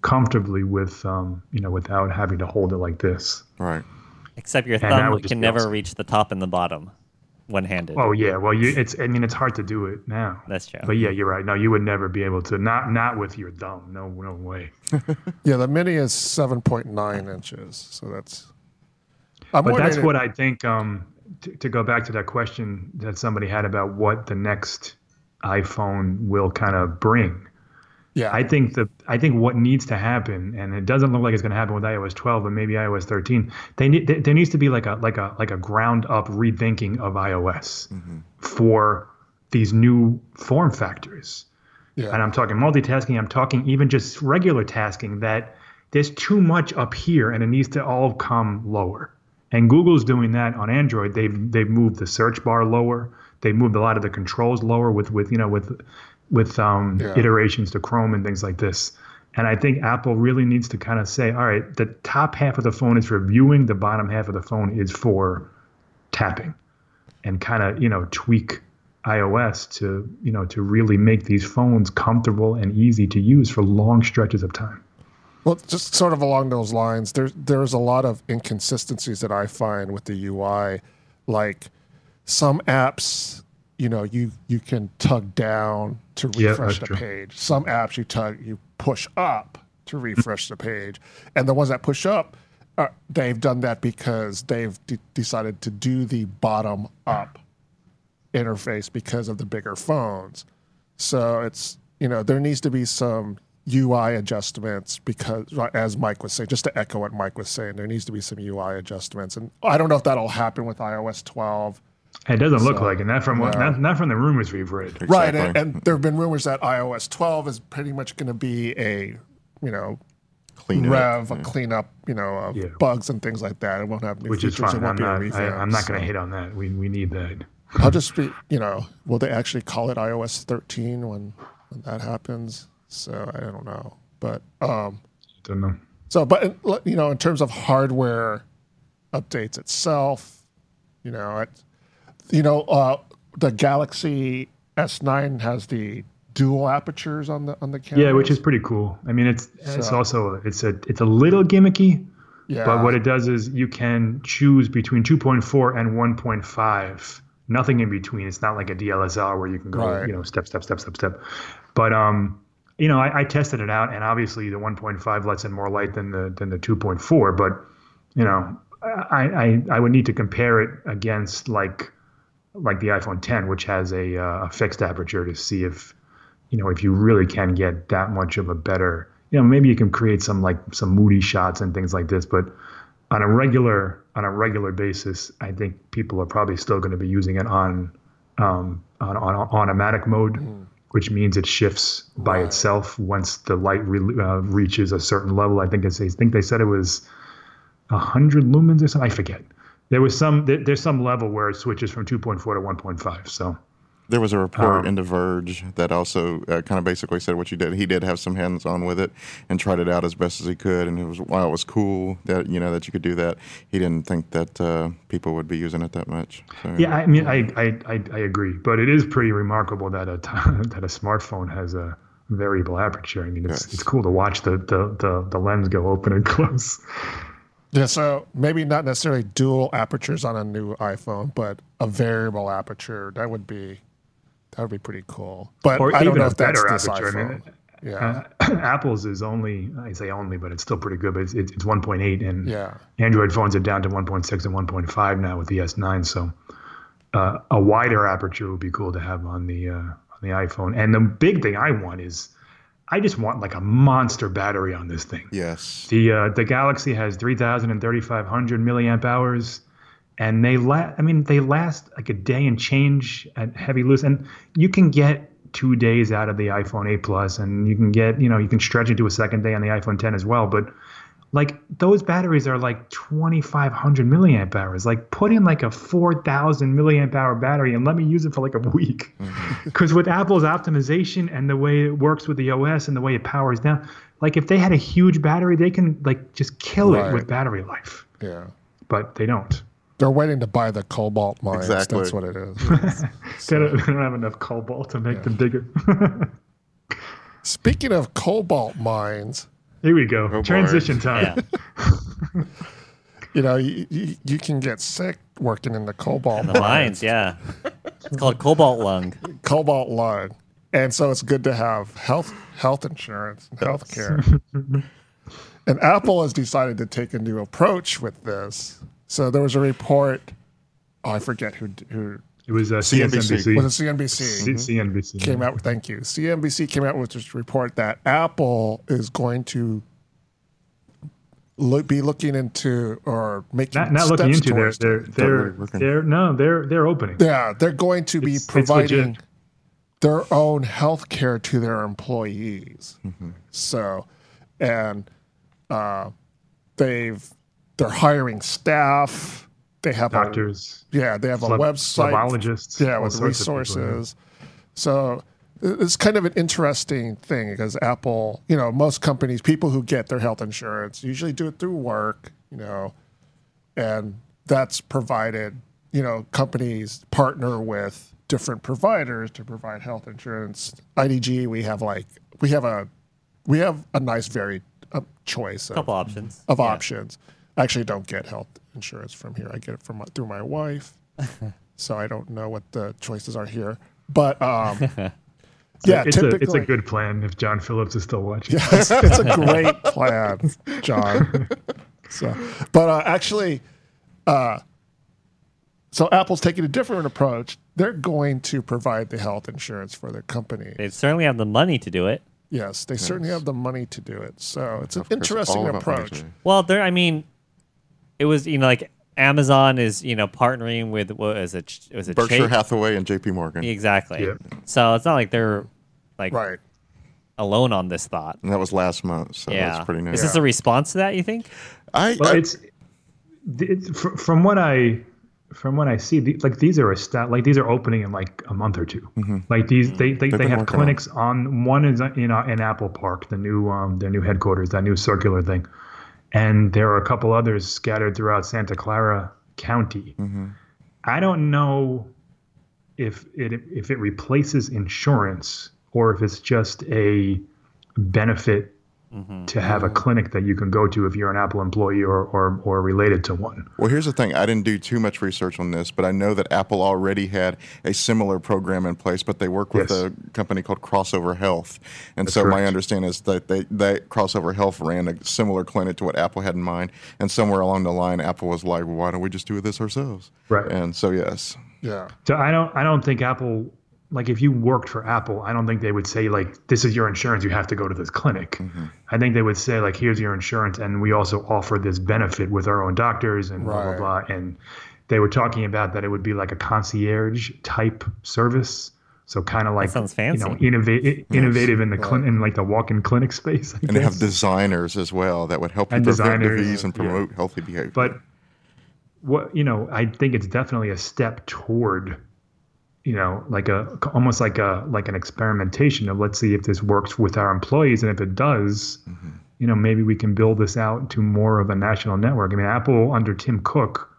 comfortably with, um, you know, without having to hold it like this. right. Except your thumb would can never awesome. reach the top and the bottom, one-handed. Oh yeah, well, you, it's. I mean, it's hard to do it now. That's true. But yeah, you're right. No, you would never be able to. Not not with your thumb. No, no way. [LAUGHS] Yeah, the mini is seven point nine inches. So that's. I'm But that's what I think. Um, to, to go back to that question that somebody had about what the next iPhone will kind of bring. Yeah, I think the I think what needs to happen, and it doesn't look like it's going to happen with iOS 12, but maybe iOS 13. They need there there needs to be like a like a like a ground up rethinking of iOS mm-hmm. for these new form factors. yeah. And I'm talking multitasking. I'm talking even just regular tasking. That there's too much up here, and it needs to all come lower. And Google's doing that on Android. They've they've moved the search bar lower. They moved a lot of the controls lower with with you know with with um, Yeah. iterations to Chrome and things like this. And I think Apple really needs to kind of say, all right, the top half of the phone is for viewing, the bottom half of the phone is for tapping, and kind of you know tweak iOS to you know to really make these phones comfortable and easy to use for long stretches of time. Well, just sort of along those lines, there's there's a lot of inconsistencies that I find with the UI. Like some apps, you know, you you can tug down to refresh that's the true. page. Some apps you tug you push up to refresh the page, and the ones that push up, uh, they've done that because they've de- decided to do the bottom up interface because of the bigger phones. So it's you know there needs to be some UI adjustments because as Mike was saying, just to echo what Mike was saying, there needs to be some UI adjustments, and I don't know if that'll happen with iOS 12. It doesn't look like it. Not from what, no. not, not from the rumors we've read. Right, and, and there have been rumors that iOS 12 is pretty much going to be a you know Clean it up. rev, a cleanup, you know, of Yeah. bugs and things like that. It won't have new Which is features. fine. It I'm won't be not. I, I'm not going to so. hate on that. We we need that. I'll just be, you know, will they actually call it iOS 13 when, when that happens? So I don't know, but um, Don't know. so but in- you know, in terms of hardware updates itself, you know, it, you know, uh, the Galaxy S9 has the dual apertures on the on the camera. Yeah, which is pretty cool. I mean, it's it's also it's a it's a little gimmicky, Yeah. But what it does is you can choose between 2.4 and 1.5. Nothing in between. It's not like a DLSR where you can go, Right. you know, step, step, step, step, step. But um, you know, I, I tested it out, and obviously the 1.5 lets in more light than the than the 2.4. But you know, I I, I would need to compare it against like like the iPhone 10, which has a, uh, a fixed aperture to see if you know if you really can get that much of a better. You know, maybe you can create some like some moody shots and things like this, but on a regular on a regular basis, I think people are probably still going to be using it on um, on, on automatic mode, which means it shifts by Right. itself once the light re- uh, reaches a certain level. I think it's, I think they said it was hundred lumens or something. I forget. There was some there's some level where it switches from 2.4 to 1.5. So There was a report Um, in The Verge that also uh, kind of basically said what you did. He did have some hands on with it and tried it out as best as he could. And it was while it was cool that you know that you could do that, he didn't think that uh, people would be using it that much. So, yeah, I mean, I I, I, I agree, but it is pretty remarkable that a [LAUGHS] that a smartphone has a variable aperture. I mean, it's Yes. it's cool to watch the, the the the lens go open and [LAUGHS] close. Yeah, so maybe not necessarily dual apertures on a new iPhone, but a variable aperture. That would be that would be pretty cool. But Or I don't even know if that's better this aperture. I iPhone. mean, yeah, Uh, [CLEARS THROAT] Apple's is only I say only, but it's still pretty good. But it's it's, it's 1.8, and yeah, Android phones are down to 1.6 and 1.5 now with the S9. So uh, a wider aperture would be cool to have on the uh, on the iPhone. And the big thing I want is I just want like a monster battery on this thing. Yes. The uh, the Galaxy has 3,000 and 3,500 milliamp hours, and they last. I mean, they last like a day and change at heavy loose, and you can get two days out of the iPhone 8 Plus, and you can get you know you can stretch it to a second day on the iPhone 10 as well. But like those batteries are like 2,500 milliamp hours. Like put in like a 4,000 milliamp hour battery and let me use it for like a week. Mm-hmm. [LAUGHS] Because with Apple's optimization and the way it works with the OS and the way it powers down, like if they had a huge battery, they can like just kill it with battery life. yeah. But they don't. They're waiting to buy the cobalt mines. Exactly. That's what it is. [LAUGHS] [LAUGHS] They don't, they don't have enough cobalt to make them bigger. Speaking of cobalt mines, Here we go. boy. Transition time. Yeah, [LAUGHS] you know, you, you, you can get sick working in the cobalt the mines. Yeah, it's called cobalt lung. cobalt lung. And so it's good to have health health insurance and health care. [LAUGHS] and Apple has decided to take a new approach with this. So there was a report. Oh, I forget who who It was uh, CNBC. CNBC. was it CNBC C- CNBC. came out. Thank you. CNBC came out with this report that Apple is going to look, be looking into or making Not, not looking steps into their towards they're they're they're no they're they're opening. Yeah, they're going to be It's- it's providing legit. their own health care to their employees. Mm-hmm. So, and uh, they've they're hiring staff. They have Doctors, A, yeah, they have a website. phlebologists, Yeah, with sorts people, yeah. resources. So it's kind of an interesting thing because Apple, you know, most companies, people who get their health insurance usually do it through work, you know, and that's provided, you know, companies partner with different providers to provide health insurance. IDG, we have like, we have a, we have a nice varied uh, choice of, couple options of Yeah. options. I actually don't get health insurance from here. I get it from my, through my wife. [LAUGHS] so I don't know what the choices are here. But um, [LAUGHS] yeah, it's a it's a good plan if Jon Phillips is still watching. it's, it's a [LAUGHS] great plan, Jon. So, but uh, actually, uh, so Apple's taking a different approach. They're going to provide the health insurance for their company. They certainly have the money to do it. Yes, they certainly have the money to do it. So it's an Of course, interesting all about money approach. today. Well, there. I mean, it was you know like Amazon is you know partnering with what is it? Was it Berkshire Chase? Hathaway and J.P. Morgan, Exactly. Yeah. So it's not like they're like Right. alone on this thought. and that was last month. So yeah. that's pretty nice. Is this a response to that? You think? I, Well, I- it's, it's fr- from what I from what I see, the, like these are a stat, like these are opening in like a month or 2 Like these, they they, They've working on clinics on one is in uh, in Apple Park, the new um their new headquarters, that new circular thing, and there are a couple others scattered throughout Santa Clara County. Mm-hmm. I don't know if it if it replaces insurance or if it's just a benefit Mm-hmm. to have a mm-hmm. clinic that you can go to if you're an Apple employee or, or, or related to one. Well, here's the thing. I didn't do too much research on this, but I know that Apple already had a similar program in place, but they work with Yes. a company called Crossover Health. And That's so my understanding is that they, that Crossover Health ran a similar clinic to what Apple had in mind. And somewhere along the line, Apple was like, well, why don't we just do this ourselves? Right. And so, yes. Yeah. So I don't I don't think Apple like if you worked for Apple, I don't think they would say like this is your insurance, you have to go to this clinic. Mm-hmm. I think they would say like here's your insurance and we also offer this benefit with our own doctors and blah Right. blah blah and they were talking about that it would be like a concierge type service. So kind of like sounds fancy. you know fancy. innovate, innovative in the clin- in like the walk-in clinic space. I And they have designers as well that would help you And prevent disease and yeah. promote healthy behavior. but what you know i think it's definitely a step toward you know like a almost like a like an experimentation of let's see if this works with our employees and if it does you know maybe we can build this out to more of a national network. I mean apple under tim cook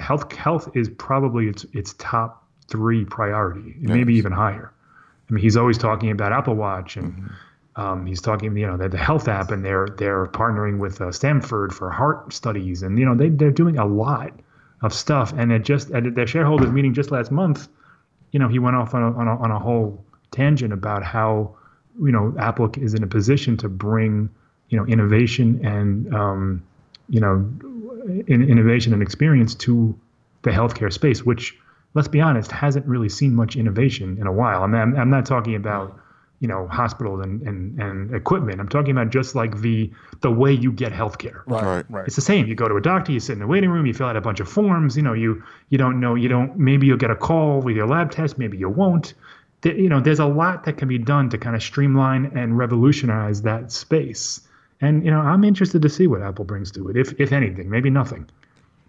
health health is probably its its top three priority maybe even higher. I mean he's always talking about apple watch and um, he's talking, you know, the, the health app, and they're they're partnering with uh, Stanford for heart studies, and you know they they're doing a lot of stuff. And it just at their shareholders meeting just last month, you know, he went off on a, on a, on a whole tangent about how you know Apple is in a position to bring you know innovation and um, you know in, innovation and experience to the healthcare space, which let's be honest hasn't really seen much innovation in a while. I mean, I'm, I'm not talking about you know hospitals and, and, and equipment. I'm talking about just like the the way you get healthcare. Right. Right. Right. It's the same. You go to a doctor, you sit in the waiting room, you fill out a bunch of forms. You know, you you don't know, you don't. Maybe you'll get a call with your lab test. Maybe you won't. There, you know, there's a lot that can be done to kind of streamline and revolutionize that space. And you know, I'm interested to see what Apple brings to it, if if anything, maybe nothing.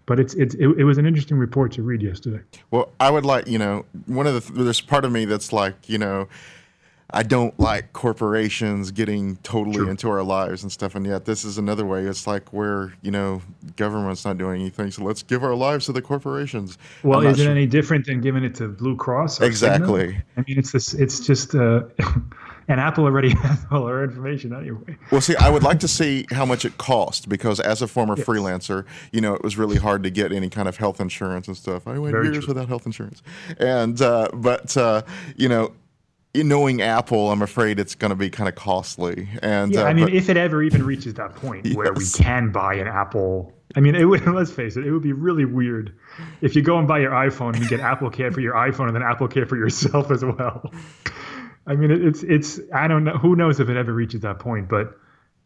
But it's it's it, it was an interesting report to read yesterday. Well, I would like, you know, one of the, there's part of me that's like, you know, I don't like corporations getting totally into our lives and stuff. And yet, this is another way. It's like where, you know, government's not doing anything. So let's give our lives to the corporations. Well, is it sure- any different than giving it to Blue Cross? Exactly. Cigna? I mean, it's this. It's just. Uh, [LAUGHS] and Apple already [LAUGHS] has all our information anyway. Well, see, I would like to see how much it cost because as a former freelancer, you know, it was really hard to get any kind of health insurance and stuff. I went Very years true. without health insurance, and uh, but uh, you know, knowing Apple, I'm afraid it's going to be kind of costly. And Yeah, uh, I mean, but- if it ever even reaches that point [LAUGHS] where we can buy an Apple, I mean, it would. [LAUGHS] Let's face it, it would be really weird if you go and buy your iPhone and you get Apple Care for your iPhone and then Apple Care for yourself [LAUGHS] as well. I mean, it, it's it's. I don't know. Who knows if it ever reaches that point, but.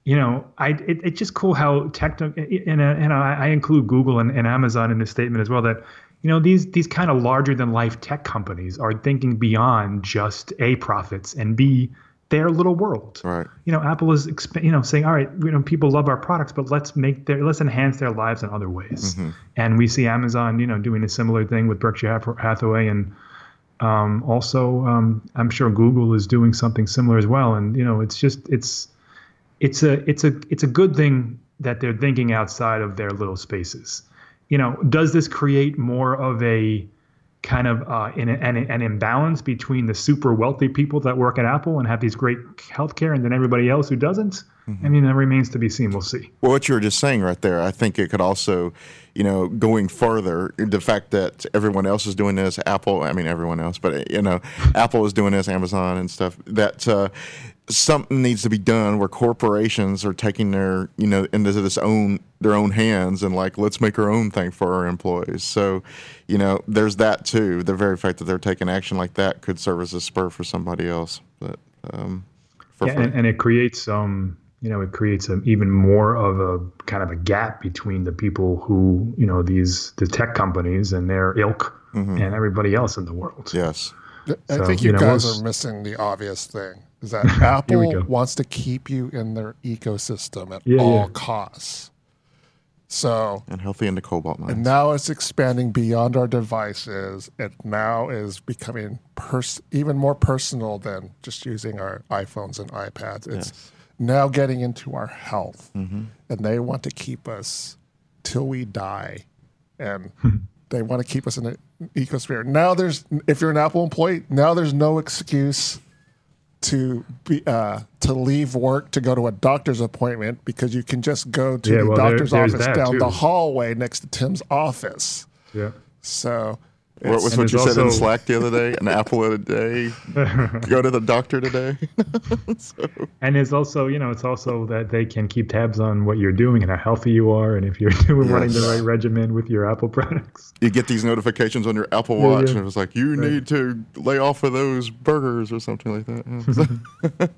You know, I it, it's just cool how tech and and I, I include Google and, and Amazon in this statement as well. That you know these these kind of larger than life tech companies are thinking beyond just a profits and b their little world. Right. you know apple is exp- you know saying all right you know people love our products but let's make their let's enhance their lives in other ways. And we see amazon you know doing a similar thing with berkshire hathaway and um, also um, i'm sure google is doing something similar as well. And you know it's just it's it's a it's a it's a good thing that they're thinking outside of their little spaces you know does this create more of a kind of uh, an, an, an imbalance between the super wealthy people that work at Apple and have these great healthcare and then everybody else who doesn't? I mean, that remains to be seen. We'll see. Well, what you were just saying right there, I think it could also, you know, going further, the fact that everyone else is doing this, Apple, I mean, everyone else, but, you know, Apple is doing this, Amazon and stuff, that uh, something needs to be done where corporations are taking their, you know, into this own, their own hands and like, let's make our own thing for our employees. So, you know, there's that too. The very fact that they're taking action like that could serve as a spur for somebody else. But, um, for, Yeah, and, and it creates um, you know, it creates a, even more of a kind of a gap between the people who, you know, these the tech companies and their ilk and everybody else in the world. yes. I So, think you you, know, guys are missing the obvious thing. Is that. [LAUGHS] Apple wants to keep you in their ecosystem at Yeah, all yeah. costs. So And healthy into cobalt mines. and now it's expanding beyond our devices. It now is becoming pers- even more personal than just using our iPhones and iPads. It's now getting into our health, Mm-hmm. and they want to keep us till we die, and [LAUGHS] they want to keep us in the ecosphere. Now there's, if you're an Apple employee, now there's no excuse to be uh, to leave work to go to a doctor's appointment because you can just go to Yeah, the well, doctor's there's office down the hallway next to Tim's office. Yeah. So What was And what you there's said in Slack the other day? An apple a day. [LAUGHS] Go to the doctor today. [LAUGHS] And it's also, you know, it's also that they can keep tabs on what you're doing and how healthy you are, and if you're [LAUGHS] doing running the right regimen with your Apple products. You get these notifications on your Apple Watch, yeah. and it's like you need to lay off of those burgers or something like that.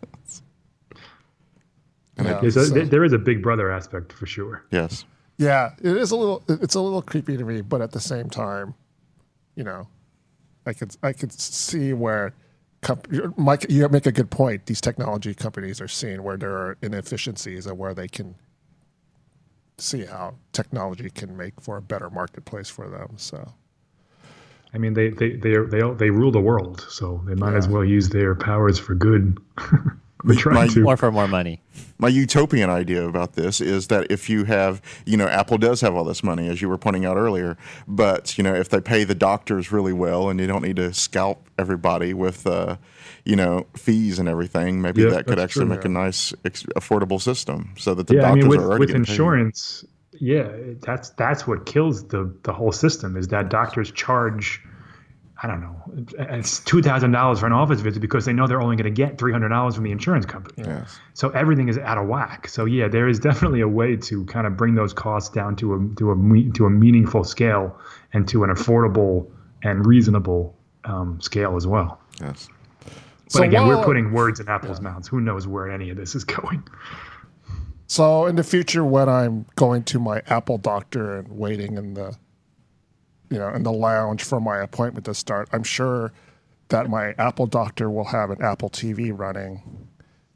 Yeah. Yeah, so so- uh, there is a Big Brother aspect for sure. yes. yeah, it is a little it's a little creepy to me, but at the same time, you know, I could I could see where. comp- Mike, you make a good point. These technology companies are seeing where there are inefficiencies and where they can see how technology can make for a better marketplace for them. So I mean, they they they they all- they rule the world, so they might as well use their powers for good. [LAUGHS] They're trying My- to. Or for more money. My utopian idea about this is that if you have, you know, Apple does have all this money, as you were pointing out earlier, but, you know, if they pay the doctors really well and you don't need to scalp everybody with, uh, you know, fees and everything, maybe Yeah, that could actually true, make a nice, ex- affordable system so that the yeah, I doctors mean, with are already with getting paid. insurance, yeah, that's that's what kills the the whole system is that doctors charge. I don't know. It's two thousand dollars for an office visit because they know they're only going to get three hundred dollars from the insurance company. Yes. So everything is out of whack. So yeah, there is definitely a way to kind of bring those costs down to a to a to a meaningful scale and to an affordable and reasonable um, scale as well. Yes. But So again, we're putting words in Apple's mouths. Who knows where any of this is going? So in the future, when I'm going to my Apple doctor and waiting in the, you know, in the lounge for my appointment to start, I'm sure that my Apple doctor will have an Apple TV running,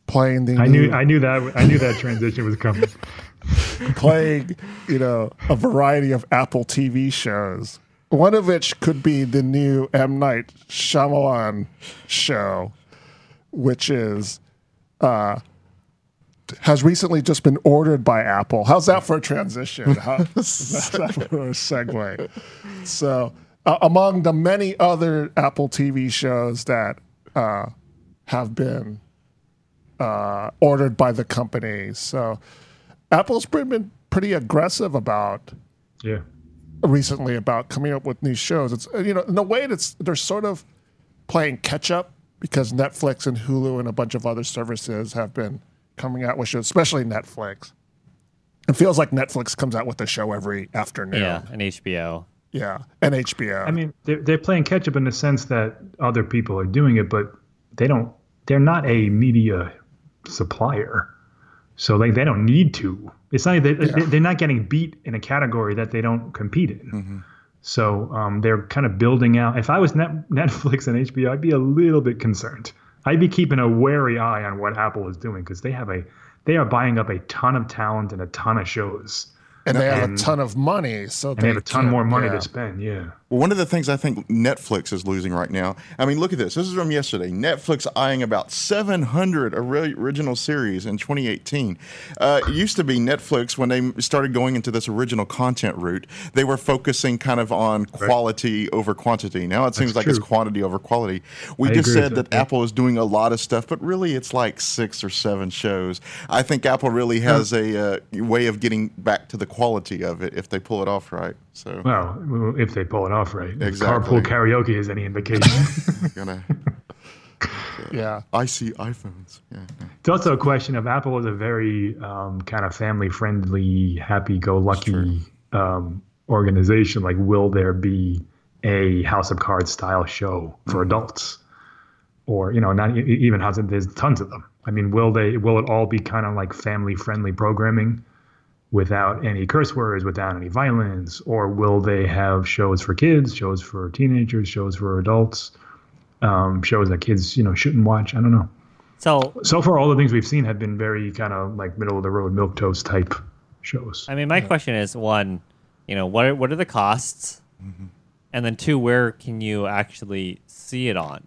playing the I new, knew I knew that I knew that transition was coming. [LAUGHS] playing, you know, a variety of Apple TV shows. One of which could be the new M Night Shyamalan show, which is uh, has recently just been ordered by Apple. How's that for a transition? How, that's that for a segue. So, uh, among the many other Apple TV shows that uh, have been uh, ordered by the company, so Apple's been pretty aggressive about Yeah. recently about coming up with new shows. It's you know in a way it's they're sort of playing catch up because Netflix and Hulu and a bunch of other services have been coming out with shows, especially Netflix. It feels like Netflix comes out with a show every afternoon. Yeah, and HBO. Yeah. And HBO. I mean, they're, they're playing catch up in the sense that other people are doing it, but they don't. They're not a media supplier, so like they don't need to. It's not they, they're not getting beat in a category that they don't compete in. So um, they're kind of building out. If I was Net, [LAUGHS] Netflix and HBO, I'd be a little bit concerned. I'd be keeping a wary eye on what Apple is doing because they have a they are buying up a ton of talent and a ton of shows, and they have a ton of money, so and they have a ton more money yeah. to spend. Yeah. Well, one of the things I think Netflix is losing right now. I mean, look at this. This is from yesterday. Netflix eyeing about 700 original series in 2018. Uh, it used to be Netflix when they started going into this original content route. They were focusing kind of on quality over quantity. Now it seems like it's quantity over quality. We I just said that that. Apple is doing a lot of stuff, but really it's like six or seven shows. I think Apple really has a uh, way of getting back to the quality of it if they pull it off right. So Well, if they pull it off right. If Exactly. Carpool karaoke is any indication. [LAUGHS] gonna. [LAUGHS] Yeah. I see iPhones. Yeah. it's also a question of Apple is a very um, kind of family friendly, happy go lucky um, organization. Like, will there be a House of Cards style show for adults? Or, you know, not e- even House of, there's tons of them. I mean, will they, will it all be kind of like family friendly programming? Without any curse words, without any violence, or will they have shows for kids, shows for teenagers, shows for adults, um, shows that kids you know shouldn't watch? I don't know. So, So far, all the things we've seen have been very kind of like middle of the road, milk toast type shows. I mean, my question is one, you know, what are, what are the costs? And then two, where can you actually see it on?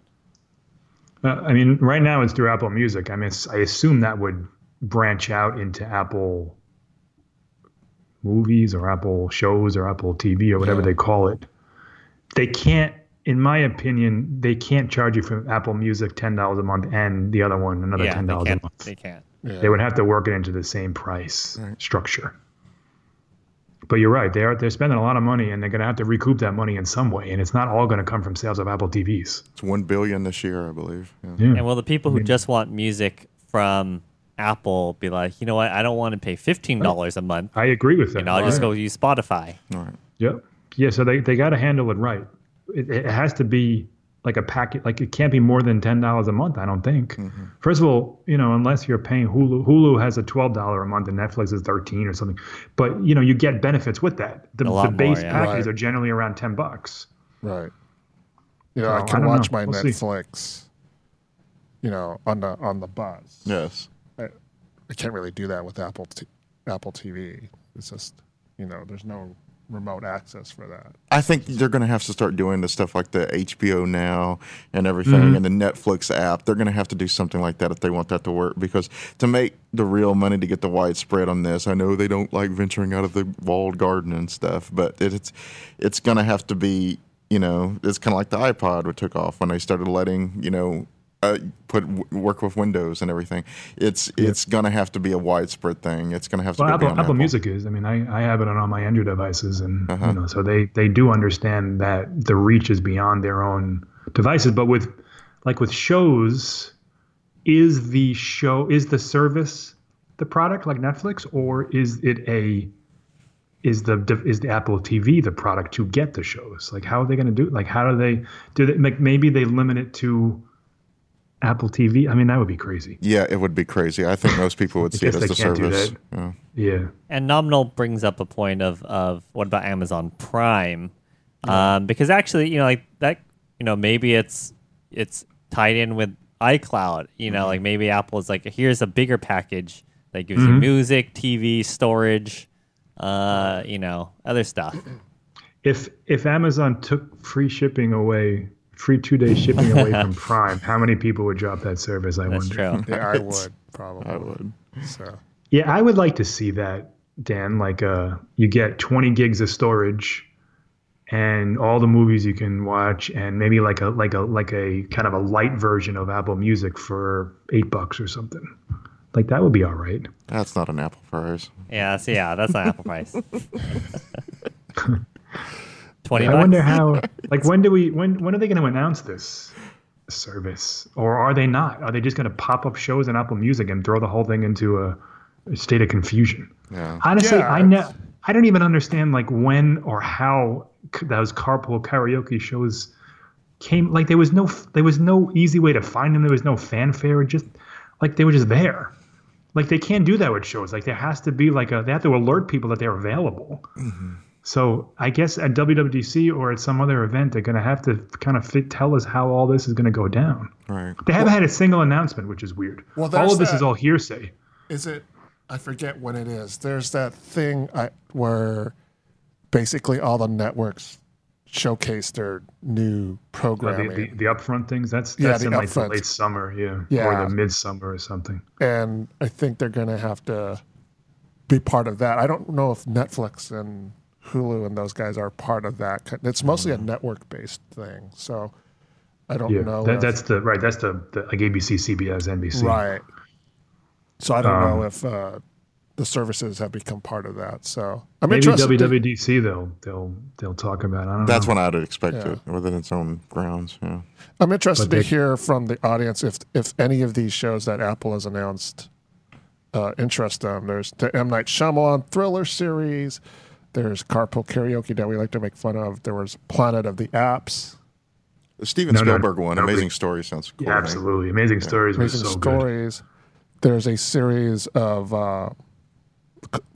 Uh, I mean, right now it's through Apple Music. I mean, I assume that would branch out into Apple movies or Apple shows or Apple TV or whatever Yeah. they call it. They can't in my opinion, they can't charge you for Apple Music ten dollars a month and the other one another Yeah, ten dollars a month. They can't. They would have to work it into the same price structure. But you're right; they're they're spending a lot of money, and they're going to have to recoup that money in some way, and it's not all going to come from sales of Apple TVs. It's one billion this year, I believe. Yeah. Yeah. And well, the people who just want music from Apple be like, you know what? I don't want to pay fifteen dollars a month. I agree with that. You know, I'll just go use Spotify. All right. Yep. Yeah. So they, they got to handle it right. It, it has to be like a packet. Like it can't be more than ten dollars a month. I don't think. Mm-hmm. First of all, you know, unless you're paying Hulu, Hulu has a twelve dollar a month and Netflix is thirteen or something. But you know, you get benefits with that. The, A lot the base more, yeah. packages Right. are generally around ten bucks. Right. You know, So, I I can don't watch know. my We'll see. Netflix. You know, on the on the bus. Yes. I, I can't really do that with Apple t- Apple TV. It's just you know, there's no remote access for that. I think they're going to have to start doing the stuff like the HBO Now and everything mm-hmm. and the Netflix app. They're going to have to do something like that if they want that to work because to make the real money to get the widespread on this, I know they don't like venturing out of the walled garden and stuff, but it, it's it's going to have to be, you know, it's kind of like the iPod which took off when they started letting, you know, uh, put work with Windows and everything. It's it's going to have to be a widespread thing. It's going to have to Well, be Apple, on Apple Music is. I mean, I, I have it on all my Android devices, and Uh-huh. you know, so they they do understand that the reach is beyond their own devices. But with like with shows, is the show is the service the product like Netflix, or is it a is the is the Apple TV the product to get the shows? Like, how are they going to do? it? Like, how do they do? They, like, maybe they limit it to Apple TV. I mean, that would be crazy. Yeah, it would be crazy. I think most people would see it as they the service. Yeah. Yeah. And nominal brings up a point of of what about Amazon Prime? Um, because actually, you know, like that, you know, maybe it's it's tied in with iCloud. You know, like maybe Apple is like, here's a bigger package that gives you music, TV, storage, uh, you know, other stuff. if if Amazon took free shipping away, free two day shipping away from [LAUGHS] Prime, how many people would drop that service? I That's wonder. true. Yeah, I would probably. I would. So Yeah, I would like to see that, Dan. Like, uh, you get 20 gigs of storage, and all the movies you can watch, and maybe like a like a like a kind of a light version of Apple Music for eight bucks or something. Like that would be all right. That's not an Apple price. Yeah, so yeah, that's not Apple price. [LAUGHS] Twenty I wonder how. [LAUGHS] Like, when do we? When when are they going to announce this service, or are they not? Are they just going to pop up shows on Apple Music and throw the whole thing into a, a state of confusion? Yeah. Honestly, Yeah, I know. I don't even understand like when or how c- those carpool karaoke shows came. Like there was no there was no easy way to find them. There was no fanfare. Just like they were just there. Like they can't do that with shows. Like there has to be like a they have to alert people that they're available. Mm-hmm. So I guess at WWDC or at some other event, they're going to have to kind of fit, tell us how all this is going to go down. Right. They haven't had a single announcement, which is weird. Well, all of this is all hearsay. is it? I forget when it is. There's that thing I, where basically all the networks showcase their new programming. the, the, the upfront things. That's Yeah, that's the in like the upfront. late summer, yeah, Yeah. or the midsummer or something. and I think they're going to have to be part of that. I don't know if Netflix and Hulu and those guys are part of that. It's mostly a network-based thing, so I don't. Yeah, know. that, if- that's the right. That's the, the like ABC, CBS, NBC. right. So I don't Um, know if uh, the services have become part of that. So I'm Maybe interested. to- WWDC they'll they'll they'll talk about. I don't That's know. when I'd expect Yeah. it within its own grounds. Yeah. I'm interested But to hear from the audience if if any of these shows that Apple has announced uh, interest them. There's the M Night Shyamalan thriller series. There's Carpool Karaoke that we like to make fun of. There was Planet of the Apps. The Steven No, no, Spielberg one, no, Amazing but- Story, sounds cool. Yeah, to me. absolutely. Amazing Stories was Amazing so good. stories. There's a series of uh,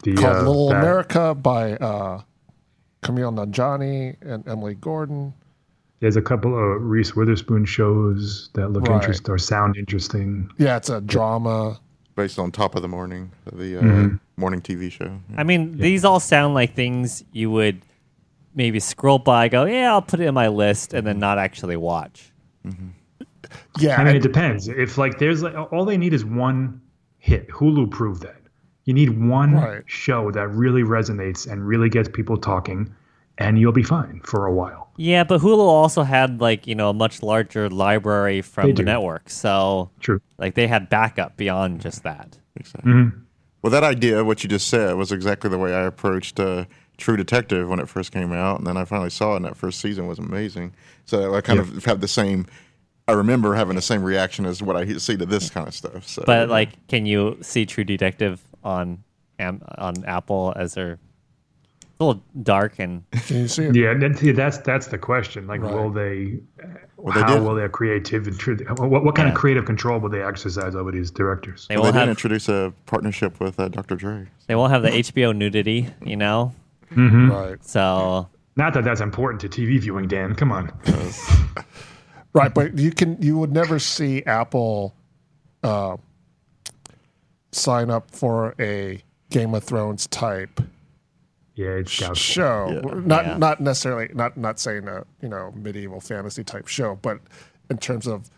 The, called uh, Little that- America by uh, Kumail Nanjiani and Emily Gordon. There's a couple of Reese Witherspoon shows that look Right. interesting or sound interesting. Yeah, it's a drama. Based on Top of the Morning, the uh, Mm-hmm. Morning TV show. I mean, these all sound like things you would maybe scroll by, go, yeah, I'll put it in my list, and then not actually watch. Mm-hmm. Yeah, I mean, it depends. If like there's like all they need is one hit. Hulu proved that. You need one Right. show that really resonates and really gets people talking, and you'll be fine for a while. Yeah, but Hulu also had like you know a much larger library from They the do. network, so True. like they had backup beyond just that. Exactly. Well, that idea, what you just said, was exactly the way I approached uh, True Detective when it first came out, and then I finally saw it, and that first season was amazing. So I kind of have the same. I remember having the same reaction as what I see to this kind of stuff. So, But like, can you see True Detective on on Apple as they're a little dark and [LAUGHS] Can you see it? Yeah, and that's that's the question. Like, Right. will they? they how did- will their creativity? What, what kind Yeah. of creative control will they exercise over these directors? they well, they won't have introduce a partnership with uh, Dr. Dre. they won't have the HBO nudity, you know. Right. So Not that that's important to TV viewing, Dan. Come on. [LAUGHS] Right, but you can you would never see Apple uh, sign up for a Game of Thrones type Yeah, it's doubtful. show. Yeah. Not Yeah. not necessarily not not saying a you know medieval fantasy type show, but in terms of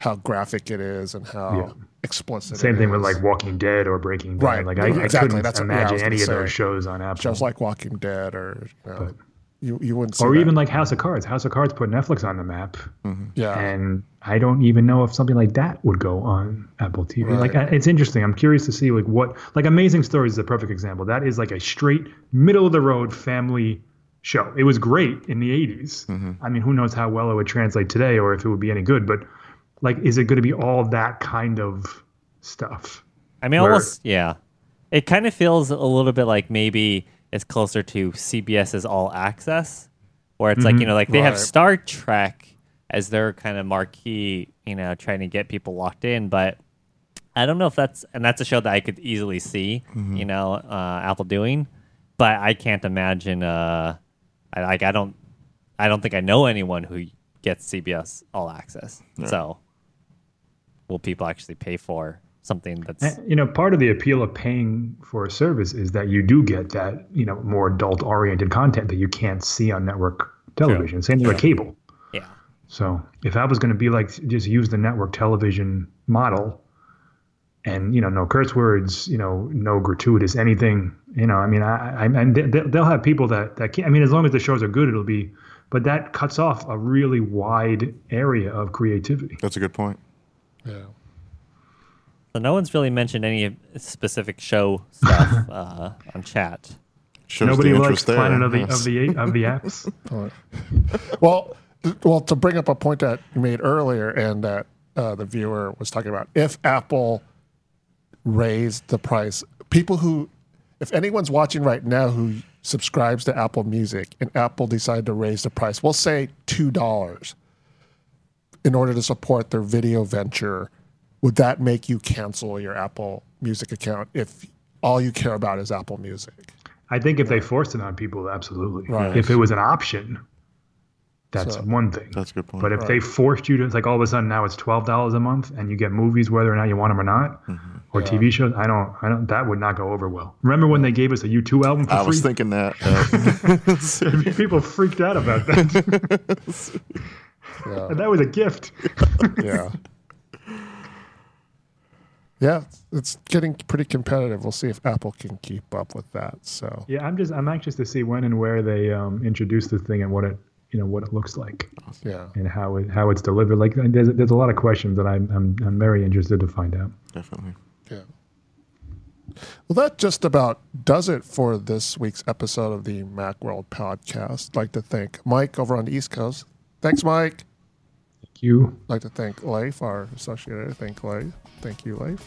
how graphic it is and how Yeah. explicit. Same it thing with like Walking Dead or Breaking Bad. Right, Like I, I couldn't that's what- yeah, I imagine gonna any of say. those shows on Apple. shows like Walking Dead or you know you you wouldn't see or that. even like House of Cards. House of Cards put Netflix on the map, mm-hmm. yeah and I don't even know if something like that would go on Apple TV. Like it's interesting. I'm curious to see like what like Amazing Stories is a perfect example. That is like a straight middle of the road family show. It was great in the 80s. Mm-hmm. I mean, who knows how well it would translate today or if it would be any good, but like is it going to be all that kind of stuff? I mean, Where- almost yeah. It kind of feels a little bit like maybe it's closer to CBS's All Access, where it's like you know, like they have Star Trek as their kind of marquee, you know, trying to get people locked in. But I don't know if that's and that's a show that I could easily see, you know, uh, Apple doing. But I can't imagine. Uh, I like I don't, I don't think I know anyone who gets CBS All Access. So, will people actually pay for something that's You know, part of the appeal of paying for a service is that you do get that, you know, more adult oriented content that you can't see on network television. Same thing with cable. yeah. So if Apple's going to be like, just use the network television model and, you know, no curse words, you know, no gratuitous anything, you know, I mean, I, I and they- they'll have people that, that can't, I mean, as long as the shows are good, it'll be, but that cuts off a really wide area of creativity. That's a good point. yeah So no one's really mentioned any specific show stuff [LAUGHS] uh, on chat. Shows Nobody the likes interest there. Planet of the, Yes. of the, of the apps. [LAUGHS] well well to bring up a point that you made earlier and that uh, the viewer was talking about if apple raised the price people who if anyone's watching right now who subscribes to apple music and apple decided to raise the price we'll say two dollars in order to support their video venture would that make you cancel your apple music account if all you care about is apple music I think if they forced it on people, absolutely. Right. If it was an option, that's So- one thing. That's a good point. But if they forced you to, it's like all of a sudden now it's twelve dollars a month, and you get movies whether or not you want them or not, Mm-hmm. or TV shows. I don't, I don't. That would not go over well. Remember when they gave us a U2 album for I free? was thinking that. [LAUGHS] uh, People freaked out about that. [LAUGHS] yeah and that was a gift. yeah. [LAUGHS] Yeah, it's getting pretty competitive. We'll see if Apple can keep up with that. So, Yeah, I'm just, I'm anxious to see when and where they um, introduce this thing and what it, you know, what it looks like yeah. and how it, how it's delivered. Like, there's, there's a lot of questions that I'm, I'm, I'm very interested to find out. definitely. Yeah. Well, that just about does it for this week's episode of the Macworld podcast. I'd like to thank Mike over on the East Coast. Thanks, Mike. Thank you. I'd like to thank Leif, our associate editor. Thank Leif. Thank you, Leif.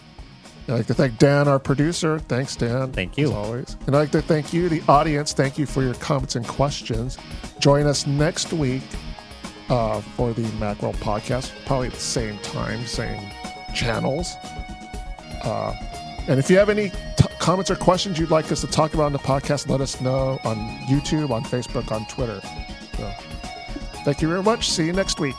I'd like to thank Dan, our producer. Thanks, Dan. Thank you. As always. And I'd like to thank you, the audience. Thank you for your comments and questions. Join us next week uh, for the Macworld podcast, probably at the same time, same channels. Uh, and if you have any t- comments or questions you'd like us to talk about on the podcast, let us know on YouTube, on Facebook, on Twitter. So, thank you very much. See you next week.